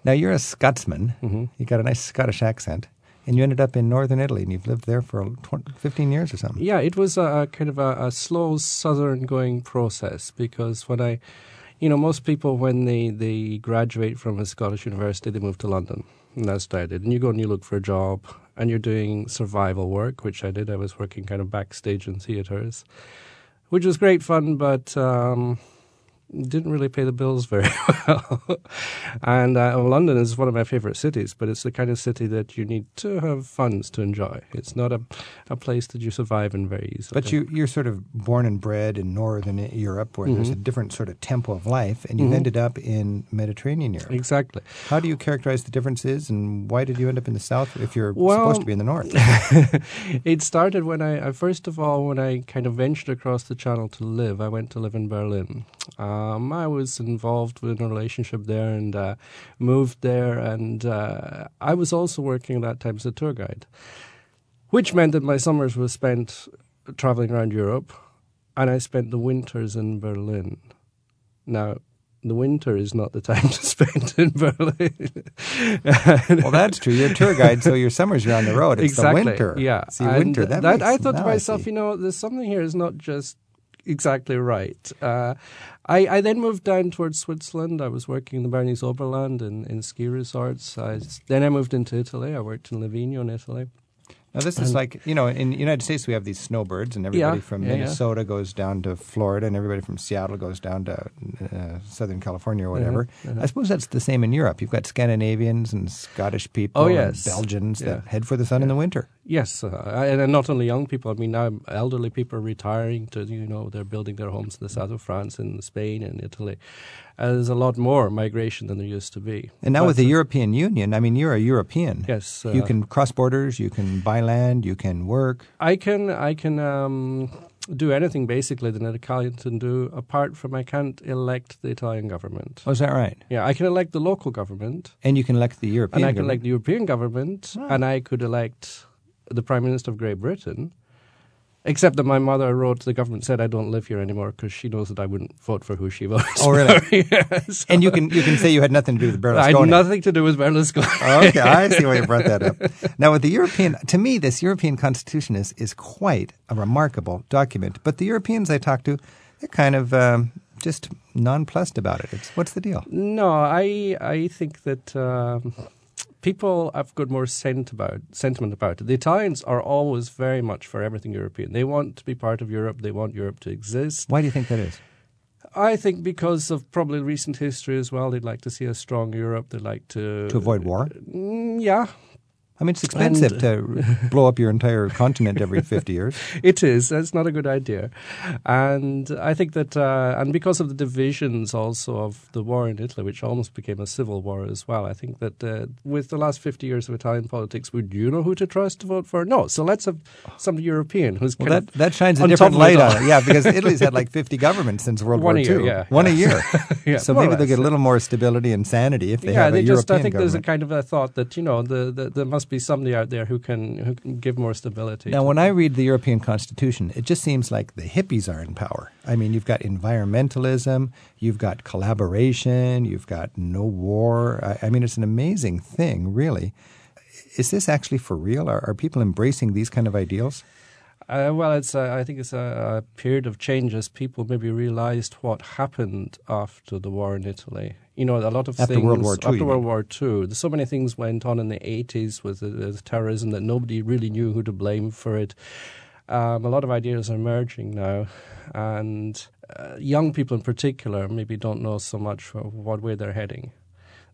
Speaker 1: Now, you're a Scotsman. Mm-hmm. You got a nice Scottish accent. And you ended up in northern Italy, and you've lived there for 20, 15 years or something.
Speaker 8: Yeah, it was a, kind of a, a slow southern going process because when I, you know, most people when they, they graduate from a Scottish university, they move to London and I did. And you go and you look for a job, and you're doing survival work, which I did. I was working kind of backstage in theaters, which was great fun, but um, didn't really pay the bills very [laughs] well. and uh, London is one of my favorite cities, but it's the kind of city that you need to have funds to enjoy. It's not a, a place that you survive in very easily.
Speaker 1: But you, you're sort of born and bred in northern Europe where mm-hmm. there's a different sort of tempo of life, and you've mm-hmm. ended up in Mediterranean Europe.
Speaker 8: Exactly.
Speaker 1: How do you characterize the differences, and why did you end up in the south if you're
Speaker 8: well,
Speaker 1: supposed to be in the north? [laughs]
Speaker 8: it started when I, first of all, when I kind of ventured across the channel to live, I went to live in Berlin. Um, I was involved in a relationship there and uh, moved there, and uh, I was also working at that time as a tour guide, which meant that my summers were spent traveling around Europe, and I spent the winters in Berlin. Now, the winter is not the [laughs] time to spend in Berlin. [laughs]
Speaker 1: well, that's true. You're a tour guide, so your summers are on the road. It's
Speaker 8: exactly.
Speaker 1: the winter.
Speaker 8: Yeah,
Speaker 1: See, winter. That, that
Speaker 8: I thought to myself, you know, there's something here. here is not just exactly right. Uh, I, I, then moved down towards Switzerland. I was working in the Bernese Oberland in, in ski resorts. I, then I moved into Italy. I worked in Livigno in Italy.
Speaker 1: Now this is like you know in the United States we have these snowbirds and everybody
Speaker 8: yeah,
Speaker 1: from
Speaker 8: yeah,
Speaker 1: Minnesota
Speaker 8: yeah.
Speaker 1: goes down to Florida and everybody from Seattle goes down to uh, Southern California or whatever. Uh-huh, uh-huh. I suppose that's the same in Europe. You've got Scandinavians and Scottish people
Speaker 8: oh, yes.
Speaker 1: and Belgians that head for the sun in the winter.
Speaker 8: Yes, uh, and not only young people. I mean now elderly people are retiring to you know they're building their homes in the south of France and Spain and Italy. Uh, there's a lot more migration than there used to be.
Speaker 1: And now but, with the European Union, I mean, you're a European.
Speaker 8: Yes,
Speaker 1: uh, you can cross borders, you can buy land, you can work.
Speaker 8: I can, I can um, do anything basically that an Italian can do. Apart from, I can't elect the Italian government.
Speaker 1: Oh, is that right?
Speaker 8: Yeah, I can elect the local government,
Speaker 1: and you can elect the European.
Speaker 8: And I
Speaker 1: can
Speaker 8: elect the European government, oh. and I could elect the Prime Minister of Great Britain. Except that my mother wrote to the government said I don't live here anymore because she knows that I wouldn't vote for who she votes.
Speaker 1: Oh, really? [laughs]
Speaker 8: yeah, so
Speaker 1: and you can you can say you had nothing to do with Berlusconi. [laughs] I
Speaker 8: had nothing to do with Berlusconi.
Speaker 1: okay, I [laughs] see why you brought that up. Now, with the European, to me, this European Constitution is is quite a remarkable document. But the Europeans I talk to, they're kind of. Um, just nonplussed about it. It's, what's the deal?
Speaker 8: No, I I think that um, people have got more sent about, sentiment about it. The Italians are always very much for everything European. They want to be part of Europe. They want Europe to exist.
Speaker 1: Why do you think that is?
Speaker 8: I think because of probably recent history as well. They'd like to see a strong Europe. They'd like to
Speaker 1: to avoid war.
Speaker 8: Mm, yeah,
Speaker 1: I mean, it's expensive and, to blow up your entire continent every [laughs] 50 years.
Speaker 8: It is. It's not a good idea. And I think that, uh, and because of the divisions also of the war in Italy, which almost became a civil war as well, I think that uh, with the last 50 years of Italian politics, would you know who to trust to vote for? No. So let's have some European who's
Speaker 1: well, that, that shines a different light on it. Yeah, because [laughs] Italy's had like 50 governments since World
Speaker 8: One
Speaker 1: War
Speaker 8: II. yeah,
Speaker 1: One
Speaker 8: yeah.
Speaker 1: a year. [laughs]
Speaker 8: yeah,
Speaker 1: so maybe they'll get a little more stability and sanity if they
Speaker 8: yeah,
Speaker 1: have
Speaker 8: they
Speaker 1: a
Speaker 8: just, I think
Speaker 1: government.
Speaker 8: there's a kind of a thought that, you know, the, the, there must be somebody out there who can who can give more stability.
Speaker 1: Now, when I read the European Constitution, it just seems like the hippies are in power. I mean, you've got environmentalism, you've got collaboration, you've got no war. I, I mean, it's an amazing thing, really. Is this actually for real? Are, are people embracing these kind of ideals?
Speaker 8: Uh, well, it's uh, I think it's a, a, period of change as people maybe realised what happened after the war in Italy. You know, a lot of
Speaker 1: after
Speaker 8: things
Speaker 1: World War II.
Speaker 8: After World War II, There's so many things went on in the eighties with, with terrorism that nobody really knew who to blame for it. Um, a lot of ideas are emerging now, and uh, young people in particular maybe don't know so much what way they're heading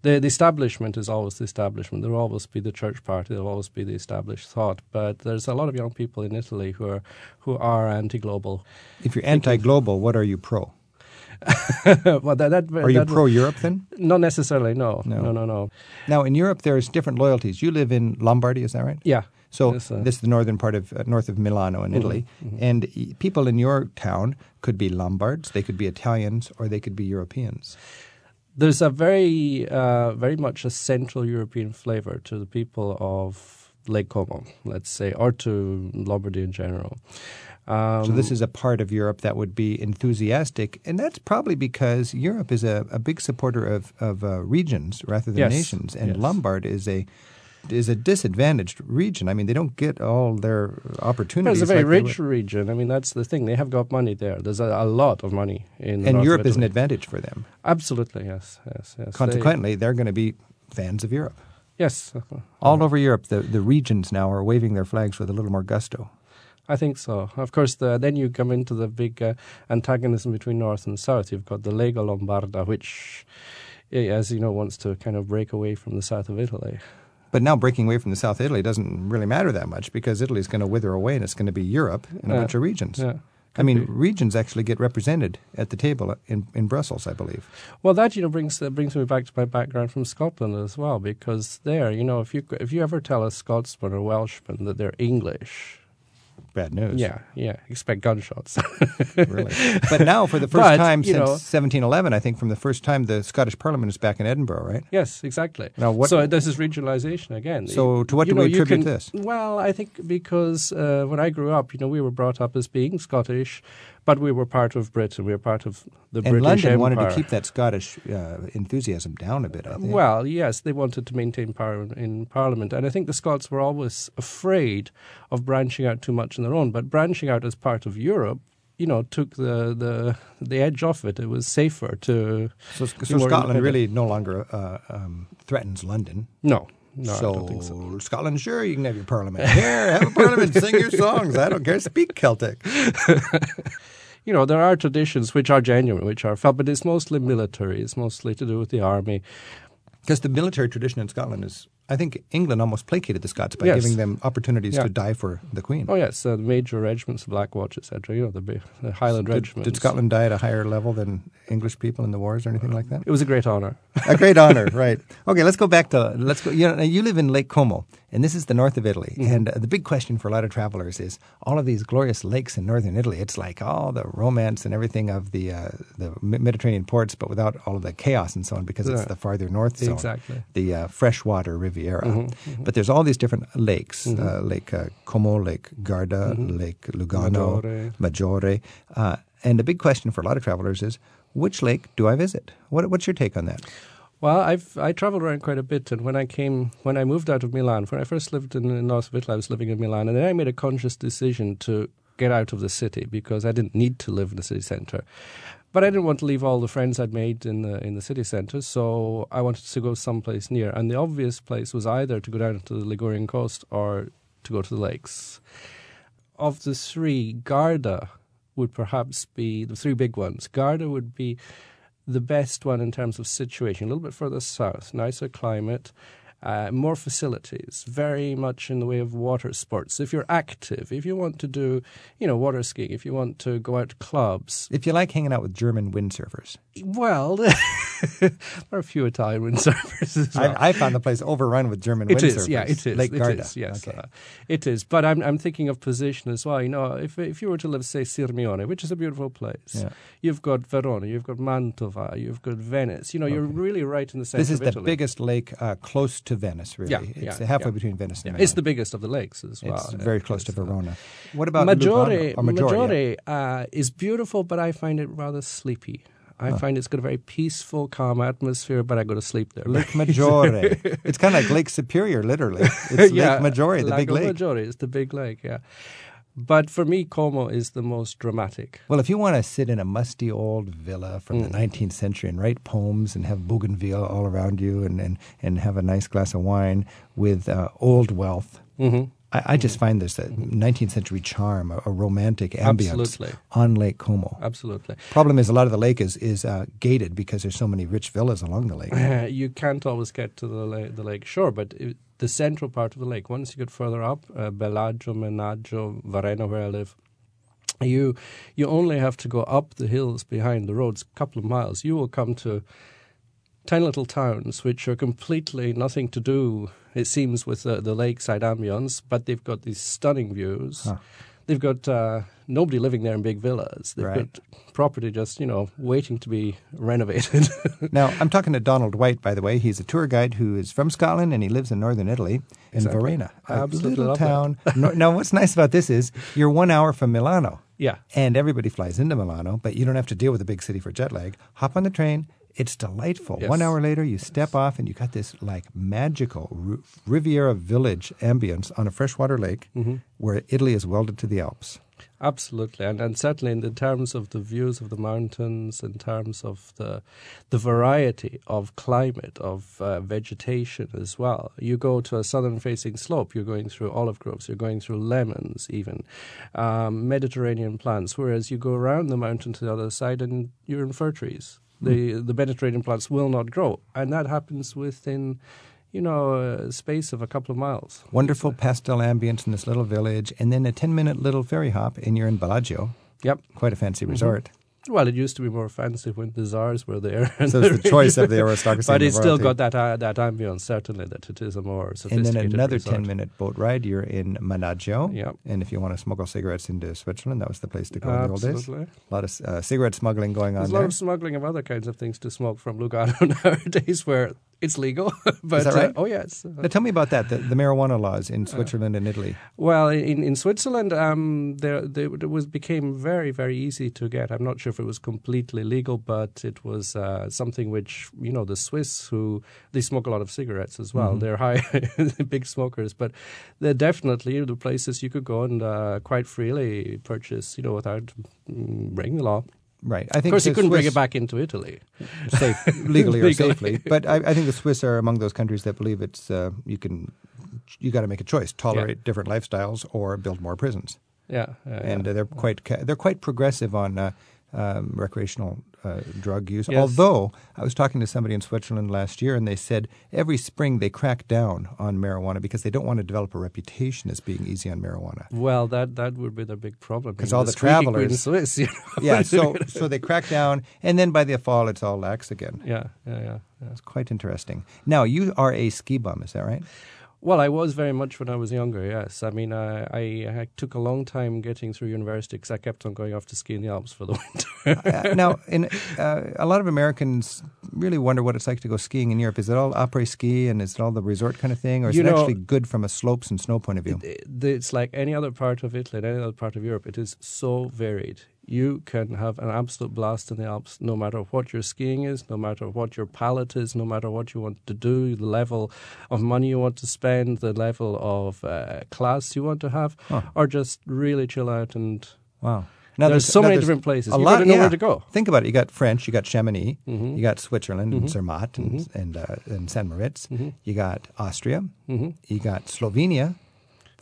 Speaker 8: the, the establishment is always the establishment. There will always be the church party. There will always be the established thought. But there's a lot of young people in Italy who are who are anti-global.
Speaker 1: If you're anti-global, what are you pro? [laughs]
Speaker 8: well, that, that,
Speaker 1: are you pro Europe then?
Speaker 8: Not necessarily. No. no, no, no, no.
Speaker 1: Now in Europe, there's different loyalties. You live in Lombardy, is that right?
Speaker 8: Yeah.
Speaker 1: So this, uh, this is the northern part of uh, north of Milano in mm-hmm, Italy, mm-hmm. and people in your town could be Lombards, they could be Italians, or they could be Europeans
Speaker 8: there's a very, uh, very much a Central European flavor to the people of Lake Como, let's say, or to Lombardy in general.
Speaker 1: Um, so this is a part of Europe that would be enthusiastic, and that's probably because Europe is a, a big supporter of, of uh, regions rather than
Speaker 8: yes,
Speaker 1: nations, and
Speaker 8: yes.
Speaker 1: Lombard is a is a disadvantaged region. I mean, they don't get all their opportunities.
Speaker 8: It's a very
Speaker 1: like
Speaker 8: rich region. I mean, that's the thing. They have got money there. There's a, a lot of money in.
Speaker 1: And Europe is an advantage for them.
Speaker 8: Absolutely, yes, yes, yes.
Speaker 1: Consequently, they, are going to be fans of Europe.
Speaker 8: Yes.
Speaker 1: All over Europe, the, the regions now are waving their flags with a little more gusto.
Speaker 8: I think so. Of course, the, then you come into the big uh, antagonism between north and south. You've got the Lega Lombarda, which, eh, as you know, wants to kind of break away from the south of Italy.
Speaker 1: But now breaking away from the South of Italy doesn't really matter that much because Italy's going to wither away and it's going to be Europe and a
Speaker 8: Yeah.
Speaker 1: bunch of regions.
Speaker 8: Yeah.
Speaker 1: I mean, regions actually get represented at the table in, in Brussels, I believe.
Speaker 8: Well, that you know brings uh, brings me back to my background from Scotland as well, because there, you know, if you if you ever tell a Scotsman or Welshman that they're English,
Speaker 1: Bad news.
Speaker 8: yeah, yeah, expect gunshots. [laughs]
Speaker 1: really. But now, for the [laughs] first
Speaker 8: But,
Speaker 1: time since
Speaker 8: know-
Speaker 1: 1711, I think from the first time the Scottish Parliament is back in Edinburgh, right?
Speaker 8: Yes, exactly.
Speaker 1: Now, what-
Speaker 8: so this is regionalization again.
Speaker 1: So to what
Speaker 8: You
Speaker 1: do we
Speaker 8: know, you
Speaker 1: attribute
Speaker 8: can-
Speaker 1: this?
Speaker 8: Well, I think because uh, when I grew up, you know, we were brought up as being Scottish, but we were part of Britain. We were part of the
Speaker 1: And
Speaker 8: British
Speaker 1: London
Speaker 8: Empire.
Speaker 1: wanted to keep that Scottish uh, enthusiasm down a bit, I think.
Speaker 8: Well, yes, they wanted to maintain power in, in Parliament. And I think the Scots were always afraid of branching out too much on their own. But branching out as part of Europe, you know, took the, the, the edge off it. It was safer to.
Speaker 1: so, so Scotland really no longer uh, um, threatens London.
Speaker 8: No. No,
Speaker 1: so,
Speaker 8: I don't think so.
Speaker 1: Scotland, sure, you can have your parliament. Here, have a parliament, [laughs] sing your songs. I don't care. Speak Celtic. [laughs]
Speaker 8: You know, there are traditions which are genuine, which are felt, but it's mostly military. It's mostly to do with the army.
Speaker 1: Because the military tradition in Scotland is, I think England almost placated the Scots by
Speaker 8: Yes.
Speaker 1: giving them opportunities
Speaker 8: Yeah.
Speaker 1: to die for the Queen.
Speaker 8: Oh, yes, uh, the major regiments, the Black Watch, etc. You know, the, the Highland
Speaker 1: did,
Speaker 8: regiments.
Speaker 1: did Scotland die at a higher level than English people in the wars or anything like that?
Speaker 8: It was a great honor. [laughs]
Speaker 1: a great honor, right? Okay, let's go back to let's go. You know, you live in Lake Como, and this is the north of Italy.
Speaker 8: Mm-hmm.
Speaker 1: And uh, the big question for a lot of travelers is all of these glorious lakes in northern Italy. It's like all the romance and everything of the uh, the Mediterranean ports, but without all of the chaos and so on, because it's the farther north zone,
Speaker 8: Exactly.
Speaker 1: the uh, freshwater Riviera.
Speaker 8: Mm-hmm,
Speaker 1: But there's all these different lakes: uh, Lake uh, Como, Lake Garda, Lake Lugano,
Speaker 8: Mm-hmm. Maggiore.
Speaker 1: Maggiore. Uh, and the big question for a lot of travelers is, which lake do I visit? What, what's your take on that?
Speaker 8: Well, I've I traveled around quite a bit, and when I came, when I moved out of Milan, when I first lived in the north of Italy, I was living in Milan, and then I made a conscious decision to get out of the city because I didn't need to live in the city centre. But I didn't want to leave all the friends I'd made in the in the city centre, so I wanted to go someplace near. And the obvious place was either to go down to the Ligurian coast or to go to the lakes. Of the three, Garda would perhaps be the three big ones. Garda would be the best one in terms of situation, a little bit further south, nicer climate, uh, more facilities, very much in the way of water sports. If you're active, if you want to do, you know, water skiing, if you want to go out to clubs,
Speaker 1: If you like hanging out with German windsurfers,
Speaker 8: well, [laughs] there are a few Italian windsurfers as well.
Speaker 1: I, I found the place overrun with German
Speaker 8: It
Speaker 1: windsurfers.
Speaker 8: is, yeah, it is.
Speaker 1: Lake
Speaker 8: it
Speaker 1: Garda.
Speaker 8: is, yes,
Speaker 1: Okay.
Speaker 8: uh, it is. But I'm I'm thinking of position as well. You know, if if you were to live, say, Sirmione, which is a beautiful place,
Speaker 1: Yeah.
Speaker 8: you've got Verona, you've got Mantova, you've got Venice. You know, you're really right in the center
Speaker 1: This is the
Speaker 8: Italy.
Speaker 1: biggest lake uh, close to Venice, really.
Speaker 8: Yeah,
Speaker 1: it's
Speaker 8: yeah,
Speaker 1: halfway
Speaker 8: yeah.
Speaker 1: between Venice and
Speaker 8: Yeah, it's the biggest of the lakes as well.
Speaker 1: It's very close to
Speaker 8: uh,
Speaker 1: Verona. What about
Speaker 8: Maggiore,
Speaker 1: Lugano? Or Maggiore.
Speaker 8: Uh, is beautiful, but I find it rather sleepy. I find it's got a very peaceful, calm atmosphere, but I go to sleep there.
Speaker 1: Lake Maggiore. [laughs] it's kind of like Lake Superior, literally. It's [laughs]
Speaker 8: yeah,
Speaker 1: Lake Maggiore, the big
Speaker 8: Lago
Speaker 1: lake.
Speaker 8: Maggiore is the big lake, yeah. But for me, Como is the most dramatic.
Speaker 1: Well, if you want to sit in a musty old villa from
Speaker 8: Mm.
Speaker 1: the 19th century and write poems and have bougainville all around you and, and, and have a nice glass of wine with uh, old wealth,
Speaker 8: hmm
Speaker 1: I, I just find there's a 19th century charm, a, a romantic ambience
Speaker 8: Absolutely.
Speaker 1: on Lake Como.
Speaker 8: Absolutely.
Speaker 1: Problem is, a lot of the lake is, is uh, gated because there's so many rich villas along the lake. [laughs]
Speaker 8: you can't always get to the, la- the lake shore, but it, the central part of the lake, once you get further up, uh, Bellagio, Menaggio, Varenna, where I live, you you only have to go up the hills behind the roads a couple of miles. You will come to tiny little towns which are completely nothing to do, it seems, with the, the lakeside ambience, but they've got these stunning views.
Speaker 1: Huh.
Speaker 8: They've got uh, nobody living there in big villas. They've
Speaker 1: Right.
Speaker 8: got property just, you know, waiting to be renovated. [laughs]
Speaker 1: Now, I'm talking to Donald White, by the way. He's a tour guide who is from Scotland and he lives in northern Italy, in
Speaker 8: Exactly.
Speaker 1: Varenna, a
Speaker 8: Absolutely
Speaker 1: little town. now, what's nice about this is you're one hour from Milano,
Speaker 8: yeah.
Speaker 1: and everybody flies into Milano, but you don't have to deal with a big city for jet lag. Hop on the train. It's delightful.
Speaker 8: Yes.
Speaker 1: One hour later, you step off and you got this like magical R- Riviera village ambience on a freshwater lake
Speaker 8: Mm-hmm.
Speaker 1: where Italy is welded to the Alps.
Speaker 8: Absolutely, and and certainly in the terms of the views of the mountains, in terms of the the variety of climate of uh, vegetation as well. You go to a southern facing slope, you're going through olive groves, you're going through lemons, even um, Mediterranean plants. Whereas you go around the mountain to the other side, and you're in fir trees. The the Mediterranean plants will not grow, and that happens within you know, a space of a couple of miles.
Speaker 1: Wonderful pastel ambience in this little village, and then a 10 minute little ferry hop, and you're in Bellagio.
Speaker 8: Yep.
Speaker 1: Quite a fancy mm-hmm.
Speaker 8: Well, it used to be more fancy when the czars were there.
Speaker 1: so [laughs] it's the choice of the aristocracy.
Speaker 8: but it's still got that uh, that ambience, certainly, that it is a more sophisticated
Speaker 1: And then another
Speaker 8: resort.
Speaker 1: 10 minute boat ride, you're in Menaggio.
Speaker 8: Yeah.
Speaker 1: And if you want to smuggle cigarettes into Switzerland, that was the place to go
Speaker 8: uh,
Speaker 1: in the old days.
Speaker 8: Absolutely.
Speaker 1: A lot of uh, cigarette smuggling going
Speaker 8: There's
Speaker 1: on
Speaker 8: a lot
Speaker 1: there.
Speaker 8: of smuggling of other kinds of things to smoke from Lugano [laughs] nowadays where it's legal. [laughs] but,
Speaker 1: Is that right?
Speaker 8: Uh, oh, yes.
Speaker 1: Now tell me about that, the, the marijuana laws in Switzerland and Italy.
Speaker 8: Well, in, in Switzerland, um, there, there, was became very, very easy to get. I'm not sure if it was completely legal, but it was uh, something which, you know, the Swiss, who they smoke a lot of cigarettes as well.
Speaker 1: Mhm.
Speaker 8: They're high, [laughs] big smokers, but they're definitely the places you could go and uh, quite freely purchase, you know, without mm, breaking the law.
Speaker 1: Right. I
Speaker 8: Of course, you couldn't bring it back into Italy. [laughs]
Speaker 1: safe, legally or [laughs]
Speaker 8: Legally.
Speaker 1: safely. But I, I think the Swiss are among those countries that believe it's uh, you can you got to make a choice: tolerate different lifestyles or build more prisons.
Speaker 8: Yeah, yeah,
Speaker 1: and
Speaker 8: yeah.
Speaker 1: uh, they're quite they're quite progressive on uh, um, recreational uh, drug use.
Speaker 8: Yes.
Speaker 1: Although I was talking to somebody in Switzerland last year, and they said every spring they crack down on marijuana because they don't want to develop a reputation as being easy on marijuana.
Speaker 8: Well, that that would be the big problem because
Speaker 1: all the
Speaker 8: clean
Speaker 1: travelers-
Speaker 8: Swiss, [laughs] you know?
Speaker 1: yeah, so so they crack down, and then by the fall it's all lax again.
Speaker 8: yeah, yeah, yeah, yeah.
Speaker 1: It's quite interesting. Now you are a ski bum, is that right?
Speaker 8: Well, I was very much when I was younger. Yes, I mean, I, I, I took a long time getting through university because I kept on going off to ski in the Alps for the [laughs] winter.
Speaker 1: uh, now, in, uh, a lot of Americans really wonder what it's like to go skiing in Europe. Is it all après ski and is it all the resort kind of thing, or is
Speaker 8: You
Speaker 1: it
Speaker 8: know-
Speaker 1: actually good from a slopes and snow point of view?
Speaker 8: It- it's like any other part of Italy, any other part of Europe. It is so varied. You can have an absolute blast in the Alps, no matter what your skiing is, no matter what your palate is, no matter what you want to do, the level of money you want to spend, the level of uh, class you want to have,
Speaker 1: Huh.
Speaker 8: or just really chill out and.
Speaker 1: Wow.
Speaker 8: there's so many different places.
Speaker 1: A
Speaker 8: You
Speaker 1: lot,
Speaker 8: gotta know
Speaker 1: yeah.
Speaker 8: where to go.
Speaker 1: Think about it. You got French, you got Chamonix,
Speaker 8: Mhm.
Speaker 1: you got Switzerland and
Speaker 8: Mhm.
Speaker 1: Zermatt and
Speaker 8: Mhm.
Speaker 1: and, uh, and San Moritz.
Speaker 8: Mhm.
Speaker 1: You got Austria.
Speaker 8: Mhm.
Speaker 1: You got Slovenia.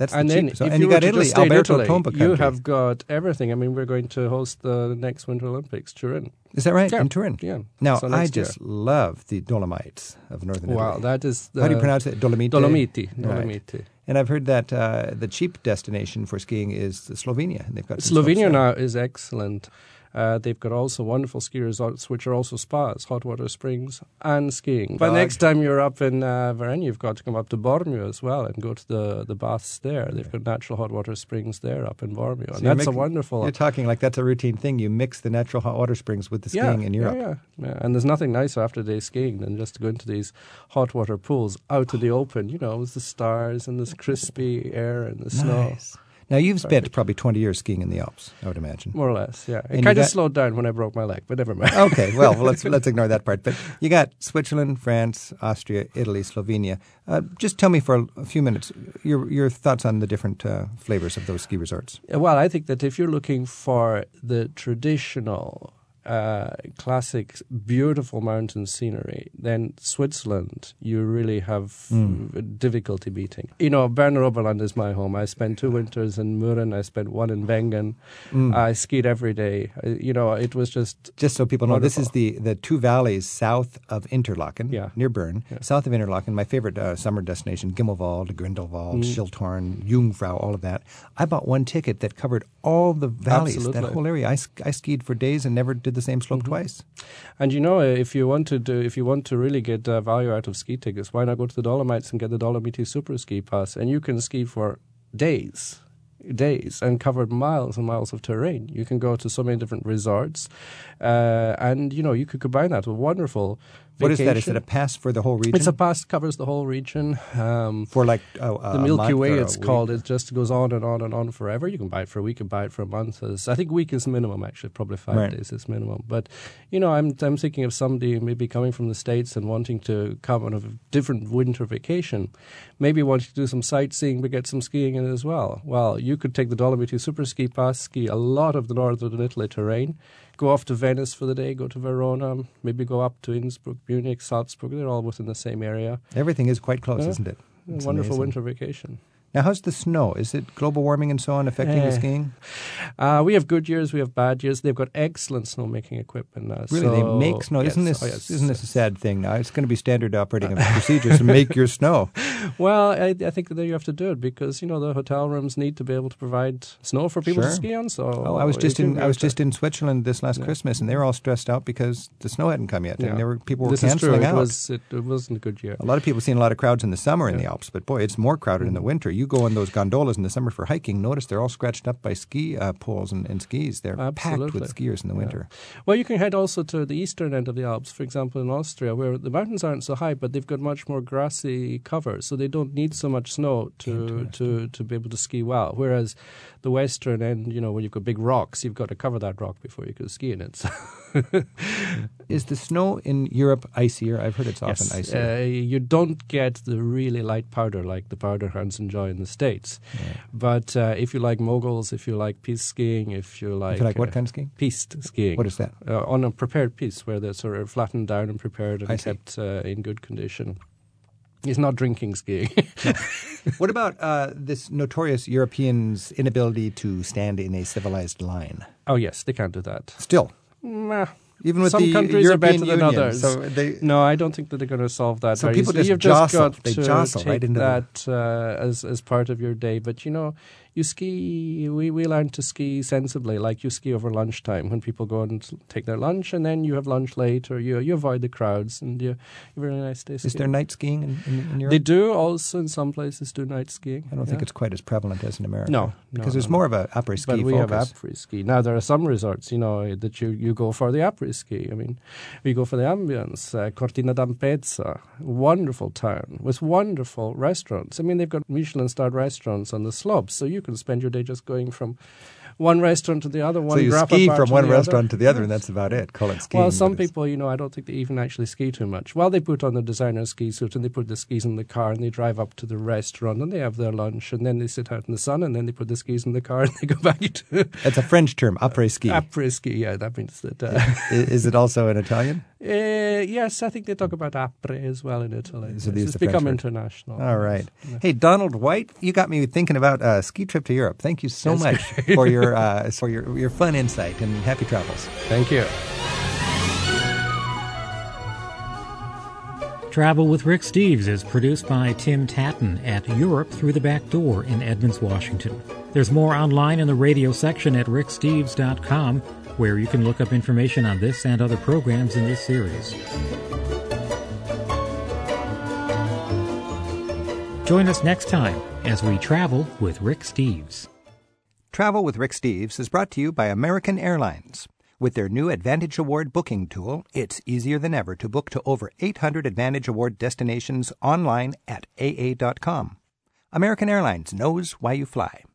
Speaker 1: That's
Speaker 8: and
Speaker 1: the
Speaker 8: then,
Speaker 1: cheap. So,
Speaker 8: if
Speaker 1: and
Speaker 8: you,
Speaker 1: you got Italy,
Speaker 8: just
Speaker 1: Alberto
Speaker 8: Italy,
Speaker 1: Tomba
Speaker 8: you have got everything. I mean, we're going to host the next Winter Olympics, Turin.
Speaker 1: Is that right?
Speaker 8: Yeah.
Speaker 1: In Turin.
Speaker 8: Yeah.
Speaker 1: Now
Speaker 8: So
Speaker 1: I
Speaker 8: next year.
Speaker 1: just love the Dolomites of northern
Speaker 8: Wow,
Speaker 1: Italy.
Speaker 8: that is
Speaker 1: How do you pronounce it? Dolomite.
Speaker 8: Dolomiti.
Speaker 1: Right.
Speaker 8: Dolomiti.
Speaker 1: And I've heard that uh, the cheap destination for skiing is Slovenia. And they've got
Speaker 8: Slovenia now is excellent. Uh, they've got also wonderful ski resorts, which are also spas, hot water springs, and skiing. But next time you're up in uh, Varenna, you've got to come up to Bormio as well and go to the, the baths there. They've got natural hot water springs there up in Bormio.
Speaker 1: So
Speaker 8: and that's a wonderful.
Speaker 1: You're talking like that's a routine thing. You mix the natural hot water springs with the skiing
Speaker 8: yeah,
Speaker 1: in Europe.
Speaker 8: Yeah, yeah, yeah. And there's nothing nicer after a day skiing than just to go into these hot water pools out to the open, you know, with the stars and this crispy air and the snow.
Speaker 1: Now you've spent
Speaker 8: Perfect.
Speaker 1: probably 20 years skiing in the Alps, I would imagine.
Speaker 8: More or less, yeah. It kind of slowed down when I broke my leg, but never mind.
Speaker 1: okay, well, let's [laughs] let's ignore that part. But you got Switzerland, France, Austria, Italy, Slovenia. Uh, just tell me for a, few minutes your your thoughts on the different uh, flavors of those ski resorts.
Speaker 8: Well, I think that if you're looking for the traditional, uh, classic, beautiful mountain scenery, then Switzerland you really have
Speaker 1: Mm.
Speaker 8: difficulty beating. You know, Berner Oberland is my home. I spent two winters in Mürren. I spent one in Wengen.
Speaker 1: Mm.
Speaker 8: I skied every day. You know, it was just
Speaker 1: Just so people know, this is the, the two valleys south of Interlaken,
Speaker 8: Yeah.
Speaker 1: near Bern.
Speaker 8: Yeah.
Speaker 1: South of Interlaken, my favorite uh, summer destination, Gimmelwald, Grindelwald,
Speaker 8: Mm.
Speaker 1: Schilthorn, Jungfrau, all of that. I bought one ticket that covered all the valleys, that whole area. I, I skied for days and never did the same slope
Speaker 8: Mhm.
Speaker 1: twice.
Speaker 8: And you know, if you want to do, if you want to really get uh, value out of ski tickets, why not go to the Dolomites and get the Dolomiti Super Ski Pass, and you can ski for days, days, and cover miles and miles of terrain. You can go to so many different resorts, uh, and you know, you could combine that with wonderful
Speaker 1: What is that? Is it a pass for the whole region?
Speaker 8: It's a pass covers the whole region. Um,
Speaker 1: for like uh,
Speaker 8: the Milky Way, it's called. It just goes on and on and on forever. You can buy it for a week, you can buy it for a month. It's, I think a week is minimum. Actually, probably five right. days is minimum. But you know, I'm I'm thinking of somebody maybe coming from the states and wanting to come on a different winter vacation, maybe wanting to do some sightseeing but get some skiing in as well. Well, you could take the Dolomiti Super Ski Pass, ski a lot of the northern Italy terrain go off to Venice for the day, go to Verona, maybe go up to Innsbruck, Munich, Salzburg. They're all within the same area.
Speaker 1: Everything is quite close, isn't it?
Speaker 8: It's wonderful amazing. winter vacation.
Speaker 1: Now, how's the snow? Is it global warming and so on affecting uh, the skiing?
Speaker 8: Uh, we have good years, we have bad years. They've got excellent snowmaking equipment now.
Speaker 1: Really,
Speaker 8: so,
Speaker 1: they make snow. Yes, isn't this oh yes, isn't this a sad thing now? It's going to be standard operating [laughs] procedures to make your snow. [laughs]
Speaker 8: Well, I, I, think that you have to do it because you know the hotel rooms need to be able to provide snow for people
Speaker 1: sure.
Speaker 8: to ski on. So,
Speaker 1: oh, I was just in I was just in Switzerland this last yeah. Christmas, and they were all stressed out because the snow hadn't come yet, yeah. and there were people were
Speaker 8: this
Speaker 1: canceling
Speaker 8: out.
Speaker 1: It,
Speaker 8: was, it, it, wasn't a good year.
Speaker 1: A lot of people seen a lot of crowds in the summer yeah. in the Alps, but boy, it's more crowded in the winter. You go on those gondolas in the summer for hiking, notice they're all scratched up by ski uh, poles and, and, skis. They're
Speaker 8: Absolutely.
Speaker 1: packed with skiers in the winter.
Speaker 8: Well, you can head also to the eastern end of the Alps, for example, in Austria, where the mountains aren't so high, but they've got much more grassy cover, so they don't need so much snow to to, to be able to ski well. Whereas the western end, you know, when you've got big rocks, you've got to cover that rock before you can ski in it. So [laughs]
Speaker 1: Is the snow in Europe icier? I've heard it's often
Speaker 8: yes.
Speaker 1: icier.
Speaker 8: Uh, you don't get the really light powder like the powder hounds enjoy in the States. Yeah. But uh, if you like moguls, if you like piste skiing, if you like.
Speaker 1: If you like what uh, kind of skiing?
Speaker 8: Piste skiing.
Speaker 1: What is that?
Speaker 8: Uh, on a prepared piece where they're sort of flattened down and prepared and kept uh, in good condition. He's not drinking skiing. [laughs]
Speaker 1: what about uh, this notorious Europeans' inability to stand in a civilized line?
Speaker 8: Oh, yes, they can't do that.
Speaker 1: Still?
Speaker 8: Nah,
Speaker 1: even with
Speaker 8: some
Speaker 1: the
Speaker 8: countries
Speaker 1: European
Speaker 8: are better
Speaker 1: Union,
Speaker 8: than others.
Speaker 1: So they,
Speaker 8: no, I don't think that they're going to solve that.
Speaker 1: So people
Speaker 8: just,
Speaker 1: You've
Speaker 8: jostle.
Speaker 1: Just got they
Speaker 8: to
Speaker 1: jostle
Speaker 8: take
Speaker 1: right into
Speaker 8: that uh, as as part of your day. But you know, you ski. We we learn to ski sensibly. Like you ski over lunchtime when people go and take their lunch, and then you have lunch late, or you you avoid the crowds, and you, you have a really nice day.
Speaker 1: Is there night skiing in, in, in, Europe?
Speaker 8: They do also in some places do night skiing.
Speaker 1: I don't
Speaker 8: yeah.
Speaker 1: think it's quite as prevalent as in America.
Speaker 8: No,
Speaker 1: because
Speaker 8: no,
Speaker 1: there's
Speaker 8: no,
Speaker 1: more of a après ski.
Speaker 8: But we
Speaker 1: focus.
Speaker 8: have après ski now. There are some resorts, you know, that you you go for the après ski. I mean, we go for the ambience. Uh, Cortina d'Ampezzo, wonderful town with wonderful restaurants. I mean, they've got Michelin-starred restaurants on the slopes, so you can spend your day just going from one restaurant to the other. One
Speaker 1: so you ski from one restaurant
Speaker 8: other.
Speaker 1: to the other, and that's about it. Call it skiing.
Speaker 8: Well, some people, you know, I don't think they even actually ski too much. Well, they put on the designer ski suit and they put the skis in the car and they drive up to the restaurant and they have their lunch and then they sit out in the sun and then they put the skis in the car [laughs] and they go back to.
Speaker 1: It's a French term, après ski.
Speaker 8: Après ski, yeah, that means that. Uh,
Speaker 1: is it also in Italian? [laughs]
Speaker 8: Uh, yes, I think they talk about après as well in Italy. So yes, it's become international.
Speaker 1: All right. Yeah. Hey, Donald White, you got me thinking about a ski trip to Europe. Thank you so That's much [laughs] for your uh, for your your fun insight and happy travels.
Speaker 8: Thank you.
Speaker 9: Travel with Rick Steves is produced by Tim Tattan at Europe Through the Back Door in Edmonds, Washington. There's more online in the radio section at ricksteves.com, where you can look up information on this and other programs in this series. Join us next time as we travel with Rick Steves.
Speaker 1: Travel with Rick Steves is brought to you by American Airlines. With their new Advantage Award booking tool, it's easier than ever to book to over 800 Advantage Award destinations online at AA.com. American Airlines knows why you fly.